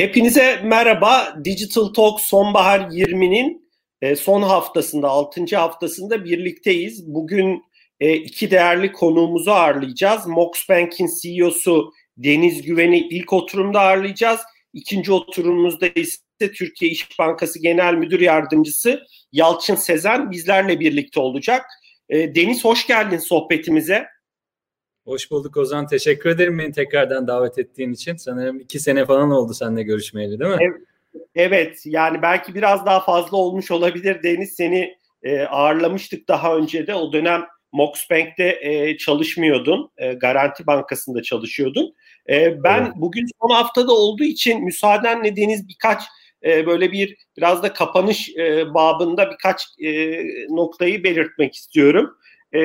Hepinize merhaba. Digital Talk Sonbahar 20'nin e, son haftasında, 6. haftasında birlikteyiz. Bugün e, iki değerli konuğumuzu ağırlayacağız. Mox Bank'in CEO'su Deniz Güven'i ilk oturumda ağırlayacağız. İkinci oturumumuzda ise Türkiye İş Bankası Genel Müdür Yardımcısı Yalçın Sezen bizlerle birlikte olacak. E, Deniz hoş geldin sohbetimize. Hoş bulduk Ozan. Teşekkür ederim beni tekrardan davet ettiğin için. Sanırım iki sene falan oldu seninle görüşmeyeli değil mi? Evet, evet yani belki biraz daha fazla olmuş olabilir Deniz. Seni e, ağırlamıştık daha önce de. O dönem Mox Bank'te e, çalışmıyordun. E, Garanti Bankası'nda çalışıyordun. E, ben evet. bugün son haftada olduğu için müsaadenle Deniz birkaç e, böyle bir biraz da kapanış e, babında birkaç e, noktayı belirtmek istiyorum. E,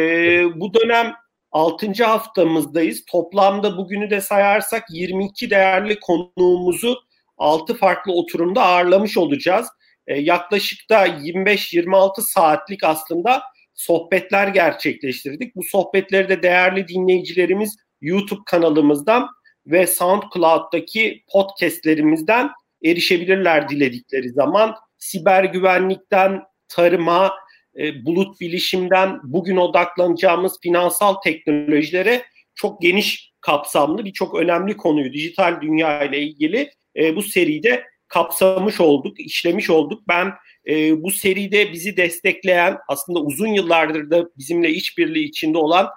bu dönem 6. haftamızdayız. Toplamda bugünü de sayarsak 22 değerli konuğumuzu 6 farklı oturumda ağırlamış olacağız. E, yaklaşık da 25-26 saatlik aslında sohbetler gerçekleştirdik. Bu sohbetleri de değerli dinleyicilerimiz YouTube kanalımızdan ve SoundCloud'daki podcastlerimizden erişebilirler diledikleri zaman. Siber güvenlikten tarıma, e, bulut bilişimden bugün odaklanacağımız finansal teknolojilere çok geniş kapsamlı bir çok önemli konuyu dijital dünya ile ilgili e, bu seride kapsamış olduk, işlemiş olduk. Ben e, bu seride bizi destekleyen aslında uzun yıllardır da bizimle işbirliği içinde olan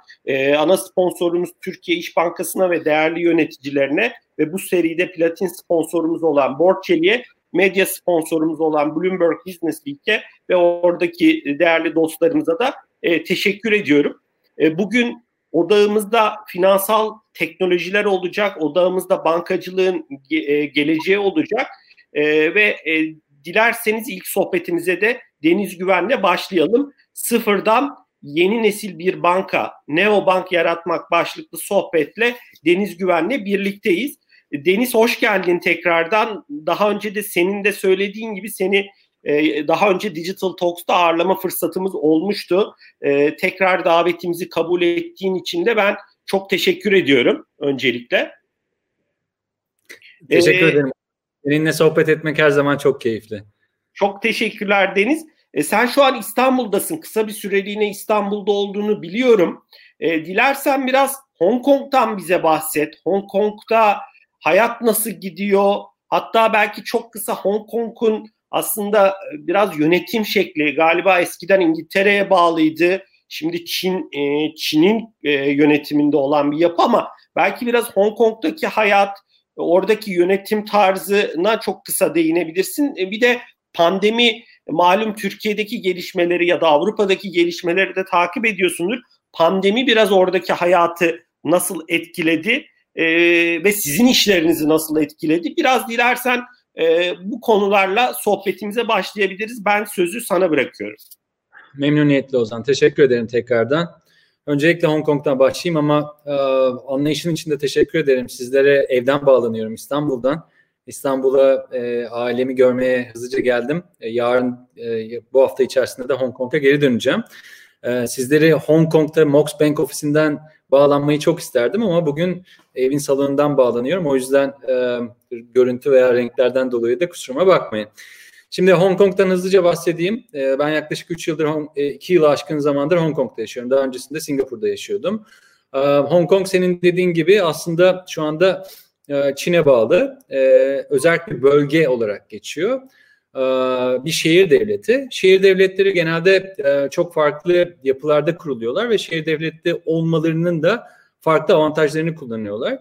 ana sponsorumuz Türkiye İş Bankası'na ve değerli yöneticilerine ve bu seride platin sponsorumuz olan Borçeli'ye medya sponsorumuz olan Bloomberg Business Week'e ve oradaki değerli dostlarımıza da e, teşekkür ediyorum. E, bugün odağımızda finansal teknolojiler olacak, odağımızda bankacılığın e, geleceği olacak e, ve e, dilerseniz ilk sohbetimize de Deniz Güven'le başlayalım. Sıfırdan yeni nesil bir banka, neobank yaratmak başlıklı sohbetle Deniz Güven'le birlikteyiz. Deniz hoş geldin tekrardan. Daha önce de senin de söylediğin gibi seni e, daha önce Digital Talks'ta ağırlama fırsatımız olmuştu. E, tekrar davetimizi kabul ettiğin için de ben çok teşekkür ediyorum öncelikle. Teşekkür ee, ederim. Seninle sohbet etmek her zaman çok keyifli. Çok teşekkürler Deniz. E, sen şu an İstanbul'dasın. Kısa bir süreliğine İstanbul'da olduğunu biliyorum. E, dilersen biraz Hong Kong'tan bize bahset. Hong Kong'da hayat nasıl gidiyor? Hatta belki çok kısa Hong Kong'un aslında e, biraz yönetim şekli galiba eskiden İngiltere'ye bağlıydı. Şimdi Çin e, Çin'in e, yönetiminde olan bir yapı ama belki biraz Hong Kong'daki hayat, oradaki yönetim tarzına çok kısa değinebilirsin. Bir de pandemi malum Türkiye'deki gelişmeleri ya da Avrupa'daki gelişmeleri de takip ediyorsunuz. Pandemi biraz oradaki hayatı nasıl etkiledi? e, ve sizin işlerinizi nasıl etkiledi? Biraz dilersen e, bu konularla sohbetimize başlayabiliriz. Ben sözü sana bırakıyorum. Memnuniyetle Ozan. Teşekkür ederim tekrardan. Öncelikle Hong Kong'dan başlayayım ama e, anlayışın için de teşekkür ederim. Sizlere evden bağlanıyorum İstanbul'dan. İstanbul'a e, ailemi görmeye hızlıca geldim. E, yarın e, bu hafta içerisinde de Hong Kong'a geri döneceğim. E, sizleri Hong Kong'da Mox Bank ofisinden bağlanmayı çok isterdim ama bugün evin salonundan bağlanıyorum. O yüzden e, görüntü veya renklerden dolayı da kusuruma bakmayın. Şimdi Hong Kong'dan hızlıca bahsedeyim. E, ben yaklaşık 3 yıldır, 2 e, yıl aşkın zamandır Hong Kong'da yaşıyorum. Daha öncesinde Singapur'da yaşıyordum. E, Hong Kong senin dediğin gibi aslında şu anda e, Çin'e bağlı. E, özellikle bölge olarak geçiyor. E, bir şehir devleti. Şehir devletleri genelde e, çok farklı yapılarda kuruluyorlar ve şehir devleti olmalarının da farklı avantajlarını kullanıyorlar.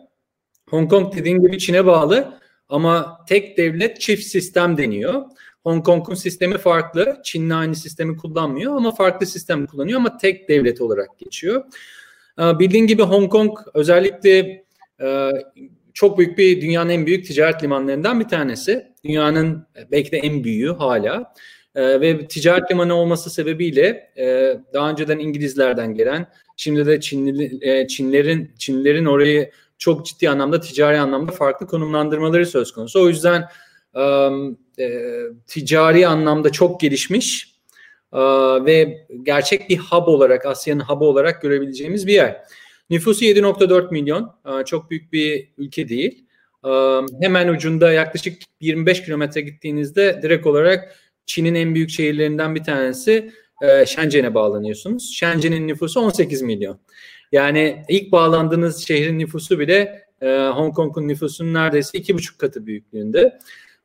Hong Kong dediğim gibi Çin'e bağlı ama tek devlet çift sistem deniyor. Hong Kong'un sistemi farklı. Çin'le aynı sistemi kullanmıyor ama farklı sistem kullanıyor ama tek devlet olarak geçiyor. E, bildiğin gibi Hong Kong özellikle çok büyük bir dünyanın en büyük ticaret limanlarından bir tanesi. Dünyanın belki de en büyüğü hala. E, ve ticaret limanı olması sebebiyle e, daha önceden İngilizlerden gelen, şimdi de Çinli, e, Çinlerin Çinlerin orayı çok ciddi anlamda ticari anlamda farklı konumlandırmaları söz konusu. O yüzden e, e, ticari anlamda çok gelişmiş e, ve gerçek bir hub olarak Asya'nın hub olarak görebileceğimiz bir yer. Nüfusu 7.4 milyon. Çok büyük bir ülke değil. hemen ucunda yaklaşık 25 kilometre gittiğinizde direkt olarak Çin'in en büyük şehirlerinden bir tanesi e, Shenzhen'e bağlanıyorsunuz. Shenzhen'in nüfusu 18 milyon. Yani ilk bağlandığınız şehrin nüfusu bile e, Hong Kong'un nüfusunun neredeyse iki buçuk katı büyüklüğünde.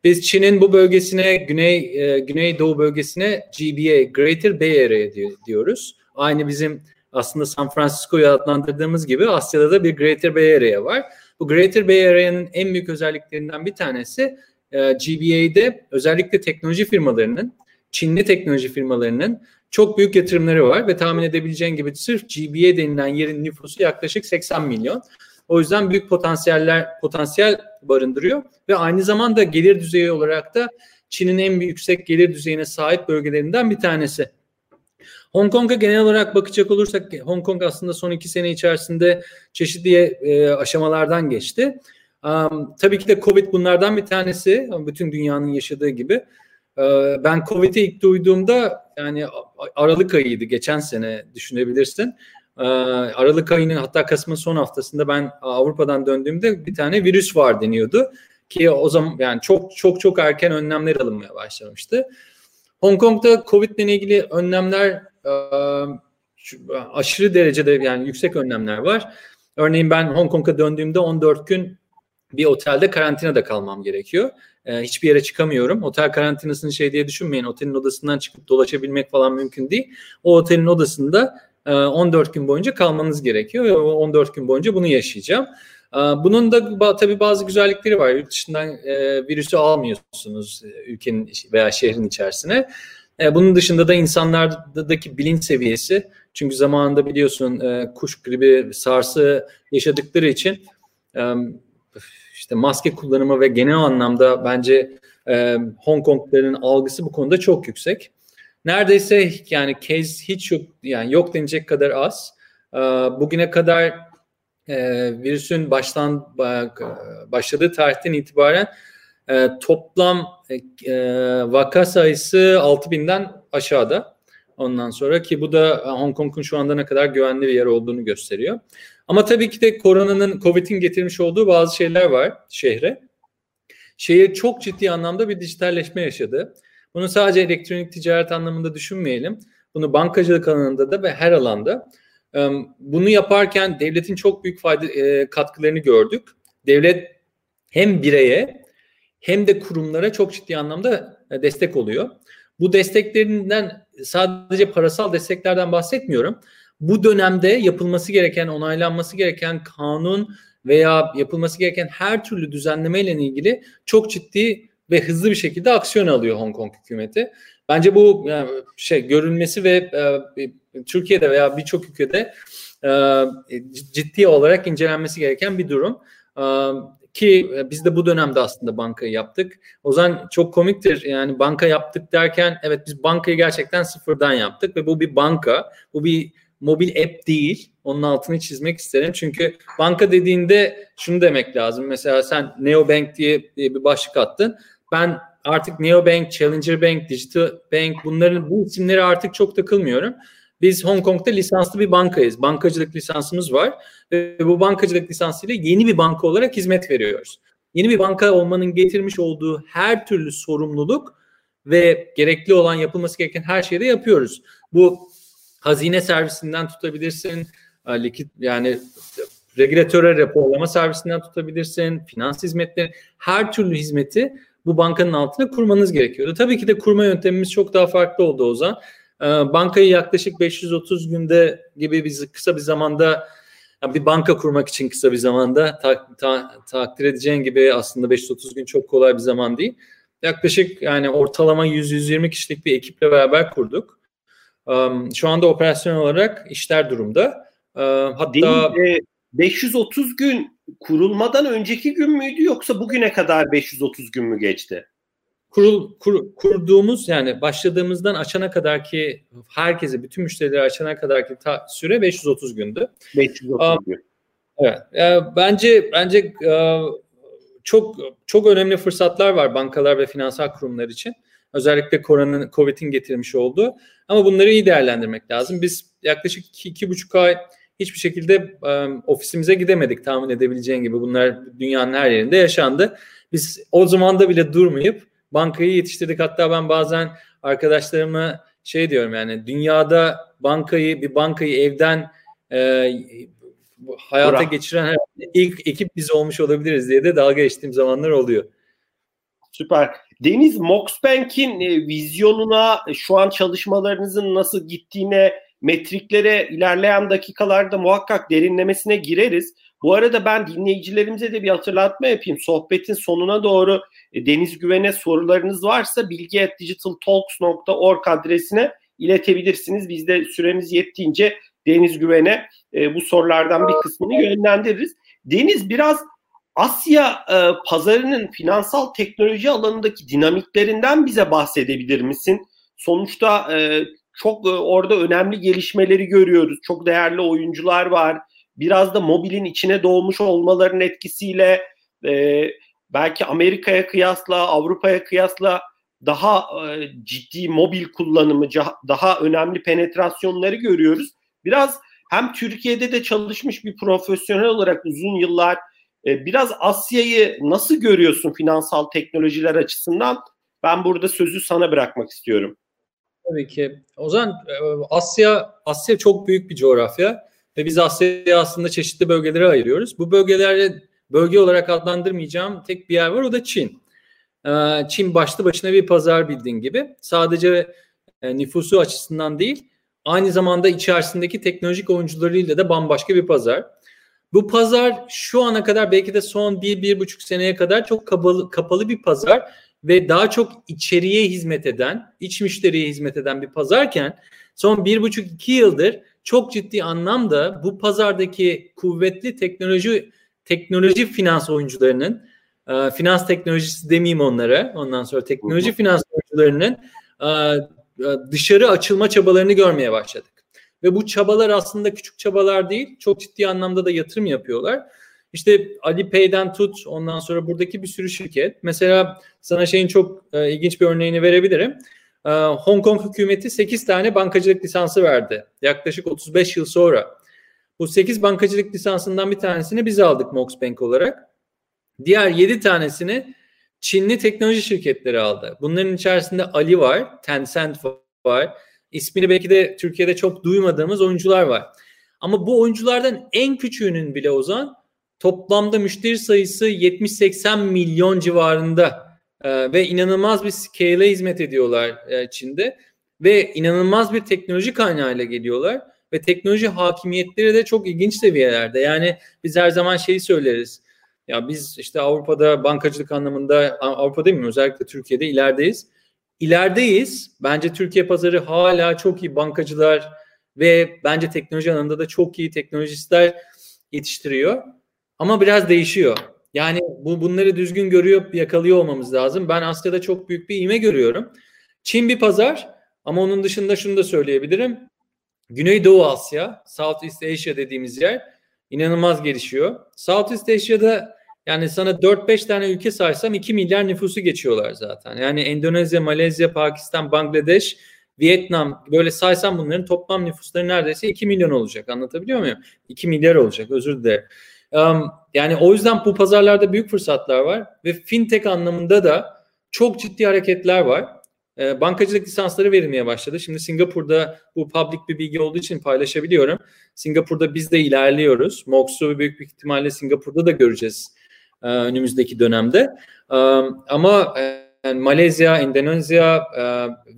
Biz Çin'in bu bölgesine, Güney e, Güneydoğu bölgesine GBA, Greater Bay Area diyoruz. Aynı bizim aslında San Francisco'yu adlandırdığımız gibi Asya'da da bir Greater Bay Area var. Bu Greater Bay Area'nın en büyük özelliklerinden bir tanesi e, GBA'de özellikle teknoloji firmalarının, Çinli teknoloji firmalarının çok büyük yatırımları var ve tahmin edebileceğin gibi sırf GBA denilen yerin nüfusu yaklaşık 80 milyon. O yüzden büyük potansiyeller potansiyel barındırıyor ve aynı zamanda gelir düzeyi olarak da Çin'in en yüksek gelir düzeyine sahip bölgelerinden bir tanesi. Hong Kong'a genel olarak bakacak olursak Hong Kong aslında son iki sene içerisinde çeşitli e, aşamalardan geçti. Um, tabii ki de Covid bunlardan bir tanesi. Bütün dünyanın yaşadığı gibi. Uh, ben Covid'i ilk duyduğumda yani Aralık ayıydı geçen sene düşünebilirsin. Uh, Aralık ayının hatta Kasım'ın son haftasında ben Avrupa'dan döndüğümde bir tane virüs var deniyordu. Ki o zaman yani çok çok çok erken önlemler alınmaya başlamıştı. Hong Kong'da Covid ile ilgili önlemler aşırı derecede yani yüksek önlemler var. Örneğin ben Hong Kong'a döndüğümde 14 gün bir otelde karantinada kalmam gerekiyor. Hiçbir yere çıkamıyorum. Otel karantinasını şey diye düşünmeyin. Otelin odasından çıkıp dolaşabilmek falan mümkün değil. O otelin odasında e, 14 gün boyunca kalmanız gerekiyor ve 14 gün boyunca bunu yaşayacağım. Bunun da tabii bazı güzellikleri var. Yurt dışından virüsü almıyorsunuz ülkenin veya şehrin içerisine. E, bunun dışında da insanlardaki bilinç seviyesi çünkü zamanında biliyorsun e, kuş gribi, sarsı yaşadıkları için e, işte maske kullanımı ve genel anlamda bence Hong Kong'ların algısı bu konuda çok yüksek. Neredeyse yani case hiç yok yani yok denecek kadar az. Bugüne kadar virüsün baştan başladığı tarihten itibaren e, toplam e, vaka sayısı 6000'den aşağıda. Ondan sonra ki bu da Hong Kong'un şu anda ne kadar güvenli bir yer olduğunu gösteriyor. Ama tabii ki de koronanın, Covid'in getirmiş olduğu bazı şeyler var şehre. Şehir çok ciddi anlamda bir dijitalleşme yaşadı. Bunu sadece elektronik ticaret anlamında düşünmeyelim. Bunu bankacılık alanında da ve her alanda. Bunu yaparken devletin çok büyük fayda, e, katkılarını gördük. Devlet hem bireye hem de kurumlara çok ciddi anlamda e, destek oluyor. Bu desteklerinden sadece parasal desteklerden bahsetmiyorum bu dönemde yapılması gereken, onaylanması gereken kanun veya yapılması gereken her türlü düzenleme ile ilgili çok ciddi ve hızlı bir şekilde aksiyon alıyor Hong Kong hükümeti. Bence bu yani şey görülmesi ve e, Türkiye'de veya birçok ülkede e, ciddi olarak incelenmesi gereken bir durum. E, ki biz de bu dönemde aslında bankayı yaptık. O zaman çok komiktir yani banka yaptık derken evet biz bankayı gerçekten sıfırdan yaptık ve bu bir banka, bu bir mobil app değil. Onun altını çizmek isterim. Çünkü banka dediğinde şunu demek lazım. Mesela sen Neobank diye, diye bir başlık attın. Ben artık Neobank, Challenger Bank, Digital Bank bunların bu isimleri artık çok takılmıyorum. Biz Hong Kong'da lisanslı bir bankayız. Bankacılık lisansımız var ve bu bankacılık lisansıyla yeni bir banka olarak hizmet veriyoruz. Yeni bir banka olmanın getirmiş olduğu her türlü sorumluluk ve gerekli olan yapılması gereken her şeyi de yapıyoruz. Bu hazine servisinden tutabilirsin, e, likit yani regülatöre raporlama servisinden tutabilirsin, finans hizmetleri, her türlü hizmeti bu bankanın altına kurmanız gerekiyordu. Tabii ki de kurma yöntemimiz çok daha farklı oldu o zaman. E, bankayı yaklaşık 530 günde gibi biz kısa bir zamanda bir banka kurmak için kısa bir zamanda ta, ta, takdir edeceğin gibi aslında 530 gün çok kolay bir zaman değil. Yaklaşık yani ortalama 100-120 kişilik bir ekiple beraber kurduk. Um, şu anda operasyon olarak işler durumda. Uh, hatta Değil, e, 530 gün kurulmadan önceki gün müydü yoksa bugüne kadar 530 gün mü geçti? Kurul, kur, kurduğumuz yani başladığımızdan açana kadar ki herkese bütün müşterileri açana kadar ki ta, süre 530 gündü. 530 um, gün. Evet. E, bence bence e, çok çok önemli fırsatlar var bankalar ve finansal kurumlar için. Özellikle koronanın, Covid'in getirmiş olduğu. Ama bunları iyi değerlendirmek lazım. Biz yaklaşık iki, iki buçuk ay hiçbir şekilde e, ofisimize gidemedik tahmin edebileceğin gibi. Bunlar dünyanın her yerinde yaşandı. Biz o zaman da bile durmayıp bankayı yetiştirdik. Hatta ben bazen arkadaşlarıma şey diyorum yani dünyada bankayı bir bankayı evden e, hayata Bra. geçiren ilk ekip biz olmuş olabiliriz diye de dalga geçtiğim zamanlar oluyor. Süper. Deniz Moxbank'in e, vizyonuna e, şu an çalışmalarınızın nasıl gittiğine metriklere ilerleyen dakikalarda muhakkak derinlemesine gireriz. Bu arada ben dinleyicilerimize de bir hatırlatma yapayım. Sohbetin sonuna doğru e, Deniz Güven'e sorularınız varsa bilgi.digitaltalks.org adresine iletebilirsiniz. Biz de süremiz yettiğince Deniz Güven'e e, bu sorulardan bir kısmını yönlendiririz. Deniz biraz Asya e, pazarının finansal teknoloji alanındaki dinamiklerinden bize bahsedebilir misin? Sonuçta e, çok e, orada önemli gelişmeleri görüyoruz. Çok değerli oyuncular var. Biraz da mobilin içine doğmuş olmaların etkisiyle e, belki Amerika'ya kıyasla, Avrupa'ya kıyasla daha e, ciddi mobil kullanımı, daha önemli penetrasyonları görüyoruz. Biraz hem Türkiye'de de çalışmış bir profesyonel olarak uzun yıllar e, biraz Asya'yı nasıl görüyorsun finansal teknolojiler açısından? Ben burada sözü sana bırakmak istiyorum. Tabii ki. O zaman e, Asya Asya çok büyük bir coğrafya ve biz Asya'yı aslında çeşitli bölgelere ayırıyoruz. Bu bölgelerde bölge olarak adlandırmayacağım tek bir yer var o da Çin. E, Çin başlı başına bir pazar bildiğin gibi. Sadece nüfusu açısından değil, aynı zamanda içerisindeki teknolojik oyuncularıyla da bambaşka bir pazar. Bu pazar şu ana kadar belki de son bir, bir buçuk seneye kadar çok kapalı, kapalı bir pazar ve daha çok içeriye hizmet eden, iç müşteriye hizmet eden bir pazarken son bir buçuk iki yıldır çok ciddi anlamda bu pazardaki kuvvetli teknoloji teknoloji finans oyuncularının e, finans teknolojisi demeyeyim onlara ondan sonra teknoloji finans oyuncularının e, e, dışarı açılma çabalarını görmeye başladık. Ve bu çabalar aslında küçük çabalar değil. Çok ciddi anlamda da yatırım yapıyorlar. İşte Alipay'den tut ondan sonra buradaki bir sürü şirket. Mesela sana şeyin çok e, ilginç bir örneğini verebilirim. E, Hong Kong hükümeti 8 tane bankacılık lisansı verdi. Yaklaşık 35 yıl sonra. Bu 8 bankacılık lisansından bir tanesini biz aldık Mox Bank olarak. Diğer 7 tanesini Çinli teknoloji şirketleri aldı. Bunların içerisinde Ali var, Tencent var, ismini belki de Türkiye'de çok duymadığımız oyuncular var. Ama bu oyunculardan en küçüğünün bile Ozan toplamda müşteri sayısı 70-80 milyon civarında ee, ve inanılmaz bir scale'e hizmet ediyorlar e, Çin'de ve inanılmaz bir teknoloji kaynağıyla geliyorlar ve teknoloji hakimiyetleri de çok ilginç seviyelerde. Yani biz her zaman şeyi söyleriz. Ya biz işte Avrupa'da bankacılık anlamında Avrupa değil mi özellikle Türkiye'de ilerideyiz ilerideyiz. Bence Türkiye pazarı hala çok iyi bankacılar ve bence teknoloji alanında da çok iyi teknolojistler yetiştiriyor. Ama biraz değişiyor. Yani bu bunları düzgün görüyor, yakalıyor olmamız lazım. Ben Asya'da çok büyük bir ivme görüyorum. Çin bir pazar ama onun dışında şunu da söyleyebilirim. Güneydoğu Asya, Southeast Asia dediğimiz yer inanılmaz gelişiyor. Southeast Asia'da yani sana 4-5 tane ülke saysam 2 milyar nüfusu geçiyorlar zaten. Yani Endonezya, Malezya, Pakistan, Bangladeş, Vietnam böyle saysam bunların toplam nüfusları neredeyse 2 milyon olacak. Anlatabiliyor muyum? 2 milyar olacak özür dilerim. Um, yani o yüzden bu pazarlarda büyük fırsatlar var ve fintech anlamında da çok ciddi hareketler var. E, bankacılık lisansları verilmeye başladı. Şimdi Singapur'da bu public bir bilgi olduğu için paylaşabiliyorum. Singapur'da biz de ilerliyoruz. MOX'u büyük bir ihtimalle Singapur'da da göreceğiz e, önümüzdeki dönemde. E, ama yani e, Malezya, Endonezya,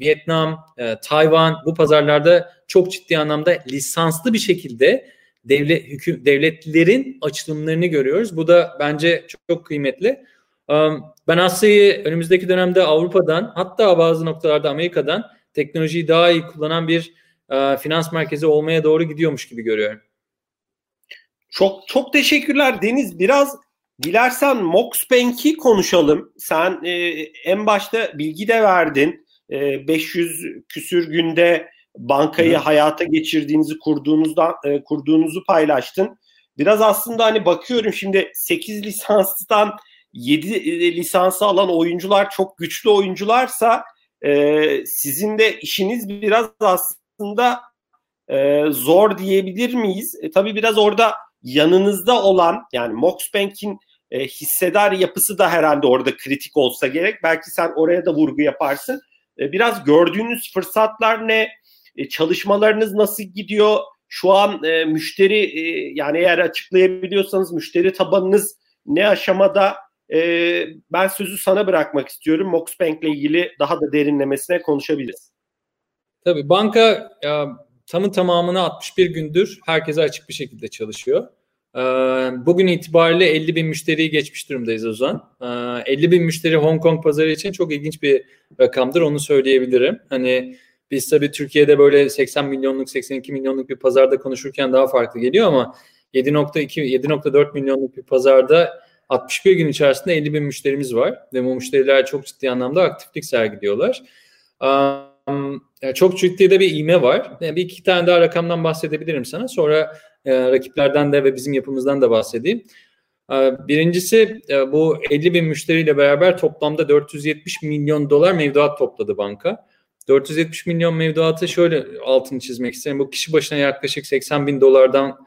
Vietnam, Tayvan bu pazarlarda çok ciddi anlamda lisanslı bir şekilde devlet hüküm devletlerin açılımlarını görüyoruz. Bu da bence çok, çok kıymetli. Ben Asya'yı önümüzdeki dönemde Avrupa'dan hatta bazı noktalarda Amerika'dan teknolojiyi daha iyi kullanan bir finans merkezi olmaya doğru gidiyormuş gibi görüyorum. Çok çok teşekkürler Deniz. Biraz Dilersen Moxbank'i konuşalım. Sen e, en başta bilgi de verdin. E, 500 küsür günde bankayı evet. hayata geçirdiğinizi kurduğunuzdan e, kurduğunuzu paylaştın. Biraz aslında hani bakıyorum şimdi 8 lisanstan 7 e, lisansı alan oyuncular çok güçlü oyuncularsa e, sizin de işiniz biraz aslında e, zor diyebilir miyiz? E, tabii biraz orada yanınızda olan yani Moxbank'in e, hissedar yapısı da herhalde orada kritik olsa gerek. Belki sen oraya da vurgu yaparsın. E, biraz gördüğünüz fırsatlar ne? E, çalışmalarınız nasıl gidiyor? Şu an e, müşteri e, yani eğer açıklayabiliyorsanız müşteri tabanınız ne aşamada? E, ben sözü sana bırakmak istiyorum. Moxbank ile ilgili daha da derinlemesine konuşabiliriz. Tabii banka ya, tamın tamamına 61 gündür herkese açık bir şekilde çalışıyor. Ee, bugün itibariyle 50 bin müşteriyi geçmiş durumdayız Ozan. 50 ee, bin müşteri Hong Kong pazarı için çok ilginç bir rakamdır onu söyleyebilirim. Hani biz tabii Türkiye'de böyle 80 milyonluk 82 milyonluk bir pazarda konuşurken daha farklı geliyor ama 7.2 7.4 milyonluk bir pazarda 61 gün içerisinde 50 bin müşterimiz var ve bu müşteriler çok ciddi anlamda aktiflik sergiliyorlar. Çok ciddi de bir ivme var. Bir iki tane daha rakamdan bahsedebilirim sana. Sonra e, rakiplerden de ve bizim yapımızdan da bahsedeyim. E, birincisi e, bu 50 bin müşteriyle beraber toplamda 470 milyon dolar mevduat topladı banka. 470 milyon mevduatı şöyle altını çizmek isterim. Bu kişi başına yaklaşık 80 bin dolardan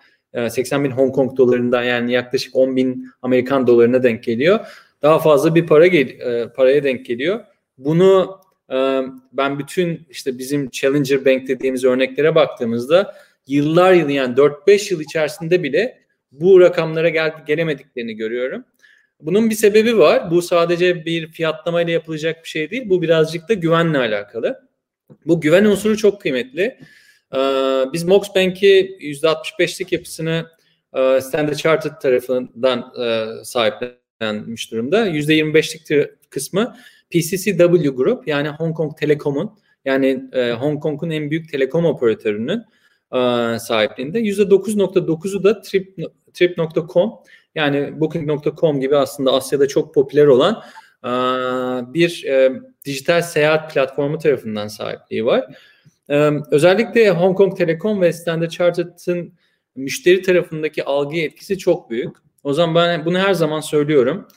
80 bin Hong Kong dolarından yani yaklaşık 10 bin Amerikan dolarına denk geliyor. Daha fazla bir para gel, paraya denk geliyor. Bunu ben bütün işte bizim Challenger Bank dediğimiz örneklere baktığımızda yıllar yılı yani 4-5 yıl içerisinde bile bu rakamlara gel gelemediklerini görüyorum. Bunun bir sebebi var. Bu sadece bir fiyatlama ile yapılacak bir şey değil. Bu birazcık da güvenle alakalı. Bu güven unsuru çok kıymetli. Ee, biz Mox Bank'i %65'lik yapısını e, Standard Chartered tarafından e, sahiplenmiş durumda. %25'lik kısmı PCCW Group yani Hong Kong Telekom'un yani e, Hong Kong'un en büyük telekom operatörünün e, sahipliğinde. %9.9'u da Trip, Trip.com yani Booking.com gibi aslında Asya'da çok popüler olan bir e, dijital seyahat platformu tarafından sahipliği var. Özellikle Hong Kong Telekom ve Standard Chartered'ın müşteri tarafındaki algı etkisi çok büyük. O zaman ben bunu her zaman söylüyorum.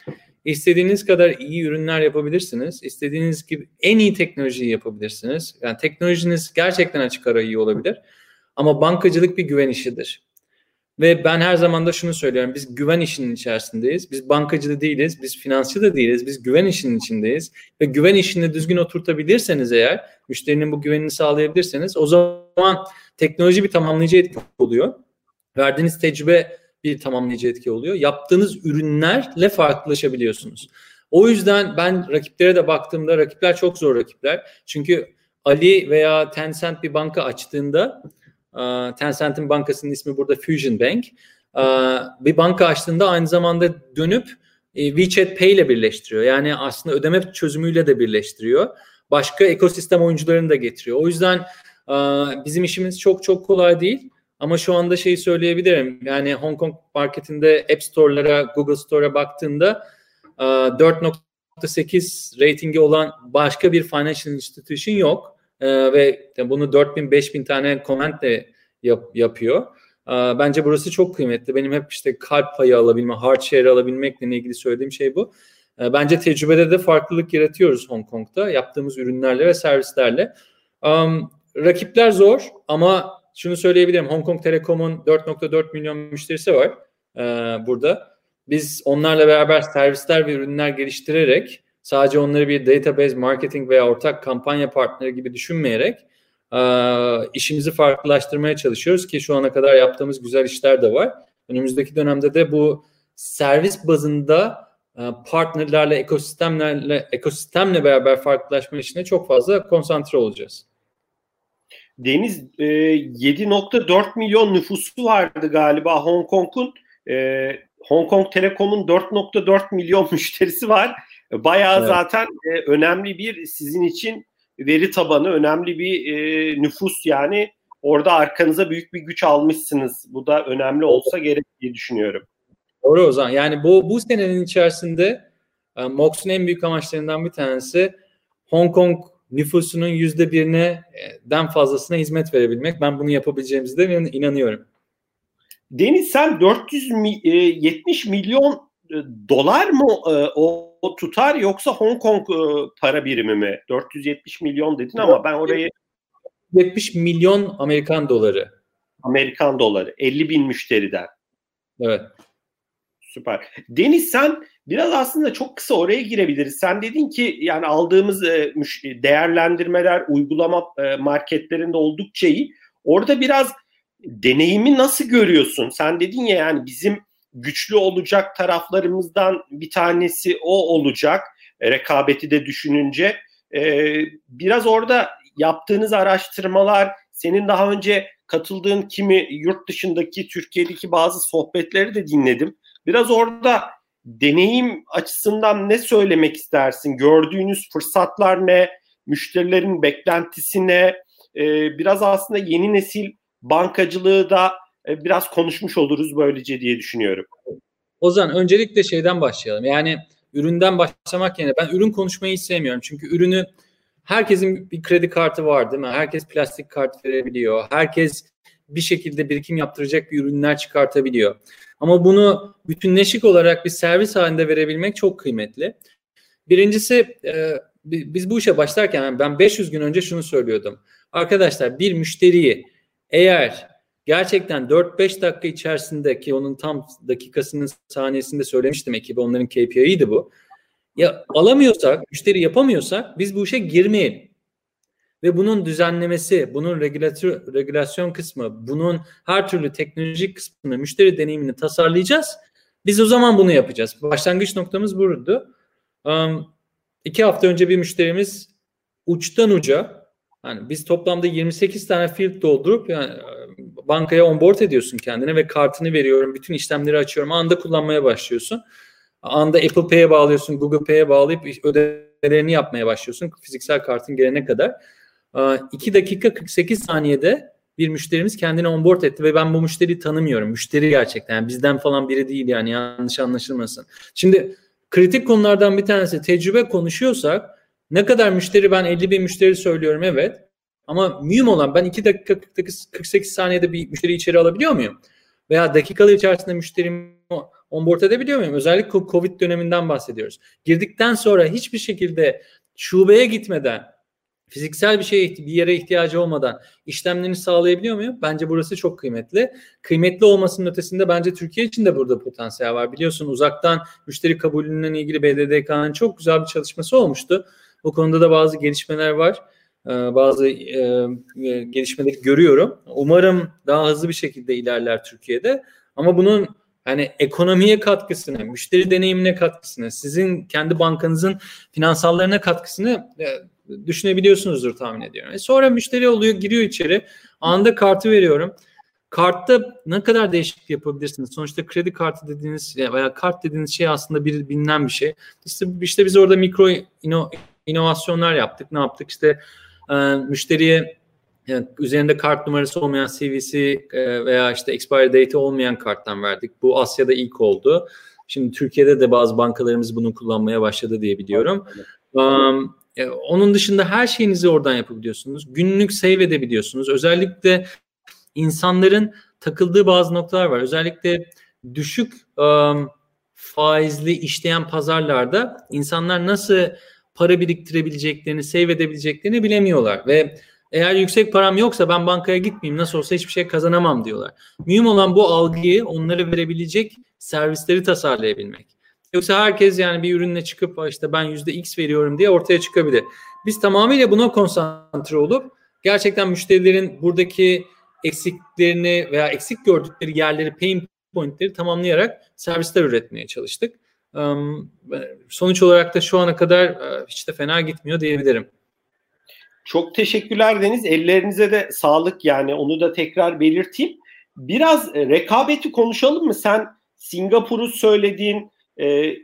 İstediğiniz kadar iyi ürünler yapabilirsiniz. İstediğiniz gibi en iyi teknolojiyi yapabilirsiniz. Yani teknolojiniz gerçekten açık ara iyi olabilir. Ama bankacılık bir güven işidir. Ve ben her zaman da şunu söylüyorum. Biz güven işinin içerisindeyiz. Biz bankacı değiliz. Biz finansçı da değiliz. Biz güven işinin içindeyiz. Ve güven işini düzgün oturtabilirseniz eğer, müşterinin bu güvenini sağlayabilirseniz o zaman teknoloji bir tamamlayıcı etki oluyor. Verdiğiniz tecrübe bir tamamlayıcı etki oluyor. Yaptığınız ürünlerle farklılaşabiliyorsunuz. O yüzden ben rakiplere de baktığımda rakipler çok zor rakipler. Çünkü Ali veya Tencent bir banka açtığında Tencent'in bankasının ismi burada Fusion Bank. Bir banka açtığında aynı zamanda dönüp e, WeChat Pay ile birleştiriyor. Yani aslında ödeme çözümüyle de birleştiriyor. Başka ekosistem oyuncularını da getiriyor. O yüzden bizim işimiz çok çok kolay değil. Ama şu anda şeyi söyleyebilirim. Yani Hong Kong marketinde App Store'lara, Google Store'a baktığında 4.8 ratingi olan başka bir financial institution yok. Ve bunu 4000 5000 tane comment de yap, yapıyor. Bence burası çok kıymetli. Benim hep işte kalp payı alabilme, hard share alabilmekle ilgili söylediğim şey bu. Bence tecrübede de farklılık yaratıyoruz Hong Kong'da yaptığımız ürünlerle ve servislerle. Rakipler zor ama şunu söyleyebilirim. Hong Kong Telekom'un 4.4 milyon müşterisi var e, burada. Biz onlarla beraber servisler ve ürünler geliştirerek sadece onları bir database marketing veya ortak kampanya partneri gibi düşünmeyerek işimizi farklılaştırmaya çalışıyoruz ki şu ana kadar yaptığımız güzel işler de var. Önümüzdeki dönemde de bu servis bazında partnerlerle, ekosistemlerle, ekosistemle beraber farklılaşma işine çok fazla konsantre olacağız. Deniz e, 7.4 milyon nüfusu vardı galiba Hong Kong'un. Hong Kong Telekom'un 4.4 milyon müşterisi var. Bayağı evet. zaten e, önemli bir sizin için veri tabanı, önemli bir e, nüfus yani. Orada arkanıza büyük bir güç almışsınız. Bu da önemli olsa gerek diye düşünüyorum. Doğru o zaman. Yani bu bu senenin içerisinde e, MOX'un en büyük amaçlarından bir tanesi Hong Kong nüfusunun yüzde birine den fazlasına hizmet verebilmek. Ben bunu yapabileceğimize de inanıyorum. Deniz sen 470 e, milyon e, dolar mı e, o, o tutar yoksa Hong Kong para birimi mi? 470 milyon dedin ama ben orayı 70 milyon Amerikan doları. Amerikan doları. 50 bin müşteriden. Evet. Süper. Deniz sen biraz aslında çok kısa oraya girebiliriz. Sen dedin ki yani aldığımız e, değerlendirmeler uygulama e, marketlerinde oldukça iyi. Orada biraz deneyimi nasıl görüyorsun? Sen dedin ya yani bizim güçlü olacak taraflarımızdan bir tanesi o olacak. E, rekabeti de düşününce. Biraz orada yaptığınız araştırmalar, senin daha önce katıldığın kimi yurt dışındaki Türkiye'deki bazı sohbetleri de dinledim. Biraz orada deneyim açısından ne söylemek istersin? Gördüğünüz fırsatlar ne? Müşterilerin beklentisi ne? Ee, biraz aslında yeni nesil bankacılığı da e, biraz konuşmuş oluruz böylece diye düşünüyorum. Ozan öncelikle şeyden başlayalım. Yani üründen başlamak yerine ben ürün konuşmayı hiç sevmiyorum. Çünkü ürünü herkesin bir kredi kartı var değil mi? Herkes plastik kart verebiliyor. Herkes bir şekilde birikim yaptıracak bir ürünler çıkartabiliyor. Ama bunu bütünleşik olarak bir servis halinde verebilmek çok kıymetli. Birincisi e, biz bu işe başlarken ben 500 gün önce şunu söylüyordum. Arkadaşlar bir müşteriyi eğer gerçekten 4-5 dakika içerisinde ki onun tam dakikasının saniyesinde söylemiştim ekibe onların KPI'ydi bu. Ya alamıyorsak, müşteri yapamıyorsak biz bu işe girmeyelim ve bunun düzenlemesi, bunun regülasyon kısmı, bunun her türlü teknolojik kısmını, müşteri deneyimini tasarlayacağız. Biz o zaman bunu yapacağız. Başlangıç noktamız buydu. Um, iki hafta önce bir müşterimiz uçtan uca, yani biz toplamda 28 tane field doldurup yani bankaya onboard ediyorsun kendine ve kartını veriyorum, bütün işlemleri açıyorum, anda kullanmaya başlıyorsun. Anda Apple Pay'e bağlıyorsun, Google Pay'e bağlayıp ödemelerini yapmaya başlıyorsun fiziksel kartın gelene kadar. 2 dakika 48 saniyede bir müşterimiz kendini onboard etti ve ben bu müşteriyi tanımıyorum. Müşteri gerçekten yani bizden falan biri değil yani yanlış anlaşılmasın. Şimdi kritik konulardan bir tanesi tecrübe konuşuyorsak ne kadar müşteri ben 50 bin müşteri söylüyorum evet. Ama mühim olan ben 2 dakika 48 saniyede bir müşteri içeri alabiliyor muyum? Veya dakikalar içerisinde müşterimi onboard edebiliyor muyum? Özellikle Covid döneminden bahsediyoruz. Girdikten sonra hiçbir şekilde şubeye gitmeden fiziksel bir şeye bir yere ihtiyacı olmadan işlemlerini sağlayabiliyor muyum? Bence burası çok kıymetli. Kıymetli olmasının ötesinde bence Türkiye için de burada potansiyel var. Biliyorsun uzaktan müşteri kabulünden ilgili BDDK'nın çok güzel bir çalışması olmuştu. O konuda da bazı gelişmeler var. Ee, bazı e, e, gelişmeleri görüyorum. Umarım daha hızlı bir şekilde ilerler Türkiye'de. Ama bunun hani ekonomiye katkısını, müşteri deneyimine katkısını, sizin kendi bankanızın finansallarına katkısını e, düşünebiliyorsunuzdur tahmin ediyorum. E sonra müşteri oluyor, giriyor içeri. Anda kartı veriyorum. Kartta ne kadar değişiklik yapabilirsiniz? Sonuçta kredi kartı dediğiniz veya kart dediğiniz şey aslında bir bilinen bir şey. İşte, işte biz orada mikro ino, inovasyonlar yaptık. Ne yaptık? İşte e, müşteriye yani üzerinde kart numarası olmayan CVC e, veya işte expiry date olmayan karttan verdik. Bu Asya'da ilk oldu. Şimdi Türkiye'de de bazı bankalarımız bunu kullanmaya başladı diye biliyorum. Um, e, onun dışında her şeyinizi oradan yapabiliyorsunuz. Günlük save edebiliyorsunuz. Özellikle insanların takıldığı bazı noktalar var. Özellikle düşük um, faizli işleyen pazarlarda insanlar nasıl para biriktirebileceklerini, save edebileceklerini bilemiyorlar ve eğer yüksek param yoksa ben bankaya gitmeyeyim nasıl olsa hiçbir şey kazanamam diyorlar. Mühim olan bu algıyı onlara verebilecek servisleri tasarlayabilmek. Yoksa herkes yani bir ürünle çıkıp işte ben yüzde X veriyorum diye ortaya çıkabilir. Biz tamamıyla buna konsantre olup gerçekten müşterilerin buradaki eksiklerini veya eksik gördükleri yerleri, pain pointleri tamamlayarak servisler üretmeye çalıştık. Sonuç olarak da şu ana kadar hiç de fena gitmiyor diyebilirim. Çok teşekkürler Deniz. Ellerinize de sağlık yani onu da tekrar belirteyim. Biraz rekabeti konuşalım mı? Sen Singapur'u söylediğin e,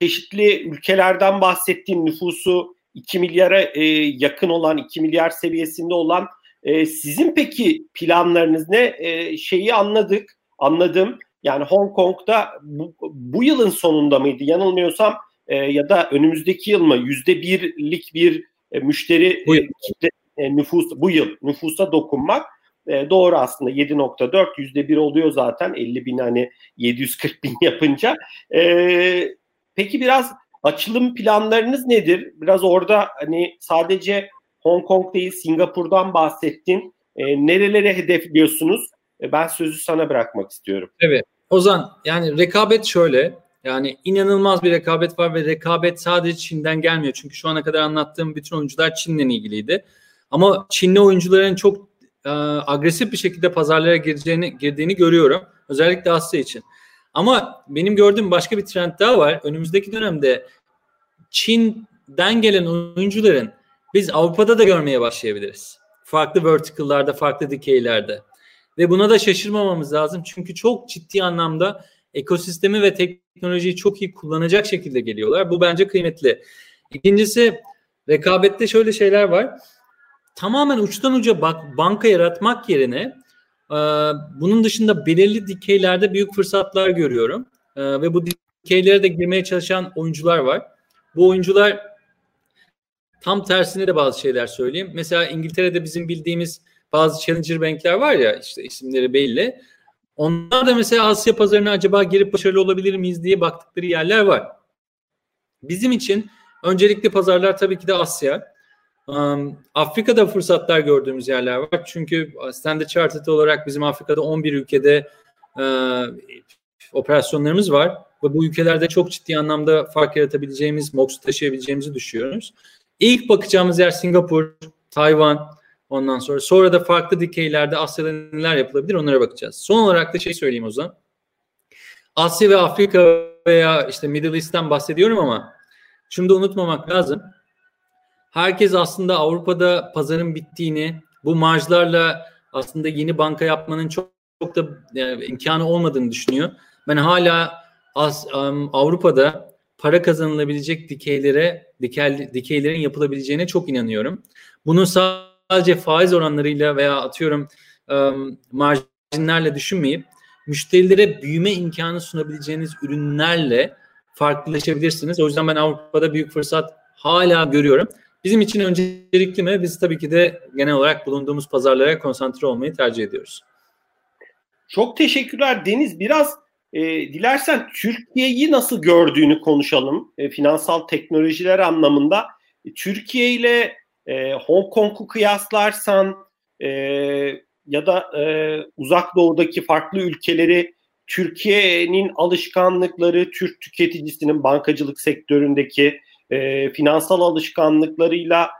çeşitli ülkelerden bahsettiğim nüfusu 2 milyara e, yakın olan 2 milyar seviyesinde olan e, sizin peki planlarınız ne? E, şeyi anladık, anladım. Yani Hong Kong'da bu, bu yılın sonunda mıydı? Yanılmıyorsam e, ya da önümüzdeki yıl mı? Yüzde birlik bir e, müşteri bu e, kitle e, nüfus bu yıl nüfusa dokunmak e, doğru aslında 7.4 yüzde bir oluyor zaten 50 bin hani 740 bin yapınca. E, peki biraz açılım planlarınız nedir? Biraz orada hani sadece Hong Kong değil Singapur'dan bahsettin. E, nerelere hedefliyorsunuz? E, ben sözü sana bırakmak istiyorum. Evet. Ozan yani rekabet şöyle. Yani inanılmaz bir rekabet var ve rekabet sadece Çin'den gelmiyor. Çünkü şu ana kadar anlattığım bütün oyuncular Çin'le ilgiliydi. Ama Çinli oyuncuların çok e, agresif bir şekilde pazarlara gireceğini, girdiğini görüyorum. Özellikle Asya için. Ama benim gördüğüm başka bir trend daha var. Önümüzdeki dönemde Çin'den gelen oyuncuların biz Avrupa'da da görmeye başlayabiliriz. Farklı vertical'larda, farklı dikeylerde. Ve buna da şaşırmamamız lazım. Çünkü çok ciddi anlamda ekosistemi ve teknolojiyi çok iyi kullanacak şekilde geliyorlar. Bu bence kıymetli. İkincisi rekabette şöyle şeyler var. Tamamen uçtan uca bak, banka yaratmak yerine e, bunun dışında belirli dikeylerde büyük fırsatlar görüyorum. E, ve bu dikeylere de girmeye çalışan oyuncular var. Bu oyuncular tam tersine de bazı şeyler söyleyeyim. Mesela İngiltere'de bizim bildiğimiz bazı challenger bankler var ya işte isimleri belli. Onlar da mesela Asya pazarına acaba girip başarılı olabilir miyiz diye baktıkları yerler var. Bizim için öncelikli pazarlar tabii ki de Asya. Um, Afrika'da fırsatlar gördüğümüz yerler var. Çünkü Standard Chartered olarak bizim Afrika'da 11 ülkede e, operasyonlarımız var. Ve bu ülkelerde çok ciddi anlamda fark yaratabileceğimiz, MOX'u taşıyabileceğimizi düşünüyoruz. İlk bakacağımız yer Singapur, Tayvan, ondan sonra. Sonra da farklı dikeylerde Asya'da neler yapılabilir onlara bakacağız. Son olarak da şey söyleyeyim o zaman. Asya ve Afrika veya işte Middle East'ten bahsediyorum ama şunu da unutmamak lazım. Herkes aslında Avrupa'da pazarın bittiğini, bu marjlarla aslında yeni banka yapmanın çok, çok da yani, imkanı olmadığını düşünüyor. Ben hala az, um, Avrupa'da para kazanılabilecek dikeylere, dikel, dikeylerin yapılabileceğine çok inanıyorum. Bunu sadece faiz oranlarıyla veya atıyorum um, marjinlerle düşünmeyip müşterilere büyüme imkanı sunabileceğiniz ürünlerle farklılaşabilirsiniz. O yüzden ben Avrupa'da büyük fırsat hala görüyorum. Bizim için öncelikli mi? Biz tabii ki de genel olarak bulunduğumuz pazarlara konsantre olmayı tercih ediyoruz. Çok teşekkürler Deniz. Biraz e, dilersen Türkiye'yi nasıl gördüğünü konuşalım. E, finansal teknolojiler anlamında. E, Türkiye ile e, Hong Kong'u kıyaslarsan e, ya da e, uzak doğudaki farklı ülkeleri Türkiye'nin alışkanlıkları, Türk tüketicisinin bankacılık sektöründeki e, finansal alışkanlıklarıyla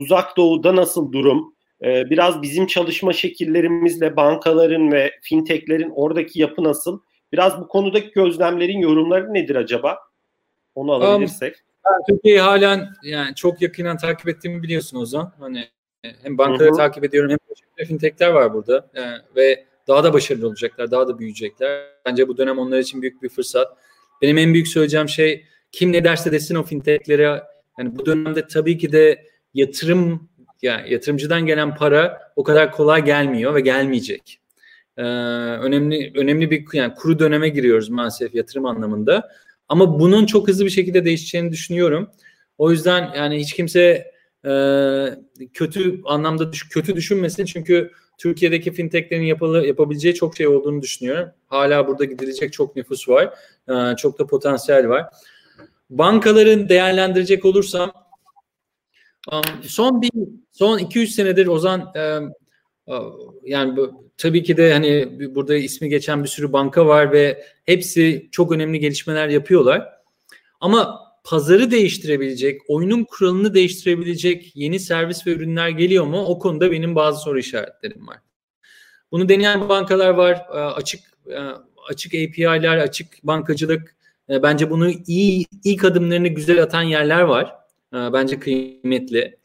uzak doğuda nasıl durum? E, biraz bizim çalışma şekillerimizle bankaların ve fintechlerin oradaki yapı nasıl? Biraz bu konudaki gözlemlerin yorumları nedir acaba? Onu alabilirsek. Um, Türkiye'yi halen yani çok yakından takip ettiğimi biliyorsun Ozan. Hani hem bankaları takip ediyorum hem fintechler var burada yani, e, ve daha da başarılı olacaklar, daha da büyüyecekler. Bence bu dönem onlar için büyük bir fırsat. Benim en büyük söyleyeceğim şey kim ne derse desin o fintechlere yani bu dönemde tabii ki de yatırım yani yatırımcıdan gelen para o kadar kolay gelmiyor ve gelmeyecek. Ee, önemli önemli bir yani kuru döneme giriyoruz maalesef yatırım anlamında. Ama bunun çok hızlı bir şekilde değişeceğini düşünüyorum. O yüzden yani hiç kimse e, kötü anlamda düş, kötü düşünmesin çünkü Türkiye'deki fintechlerin yapılı, yapabileceği çok şey olduğunu düşünüyorum. Hala burada gidilecek çok nüfus var. E, çok da potansiyel var. Bankaların değerlendirecek olursam um, son bir son 200 senedir Ozan um, uh, yani bu, tabii ki de hani burada ismi geçen bir sürü banka var ve hepsi çok önemli gelişmeler yapıyorlar. Ama pazarı değiştirebilecek, oyunun kuralını değiştirebilecek yeni servis ve ürünler geliyor mu? O konuda benim bazı soru işaretlerim var. Bunu deneyen bankalar var. Açık açık API'ler, açık bankacılık bence bunu iyi ilk adımlarını güzel atan yerler var. Bence kıymetli.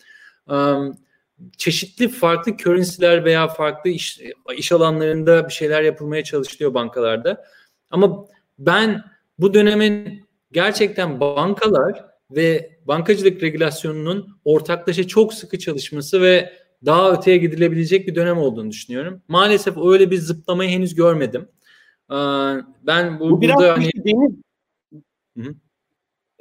Çeşitli farklı currency'ler veya farklı iş, iş alanlarında bir şeyler yapılmaya çalışılıyor bankalarda. Ama ben bu dönemin gerçekten bankalar ve bankacılık regülasyonunun ortaklaşa çok sıkı çalışması ve daha öteye gidilebilecek bir dönem olduğunu düşünüyorum. Maalesef öyle bir zıplamayı henüz görmedim. Ben bu, bu biraz burada hani... Deniz, Hı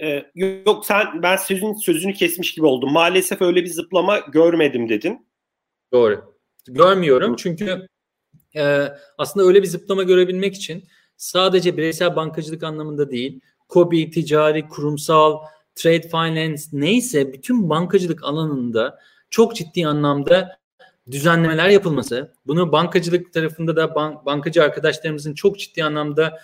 Ee, yok sen ben sözün sözünü kesmiş gibi oldum. Maalesef öyle bir zıplama görmedim dedin. Doğru. Görmüyorum çünkü e, aslında öyle bir zıplama görebilmek için sadece bireysel bankacılık anlamında değil, KOBİ, ticari, kurumsal, trade finance neyse bütün bankacılık alanında çok ciddi anlamda düzenlemeler yapılması, bunu bankacılık tarafında da bank, bankacı arkadaşlarımızın çok ciddi anlamda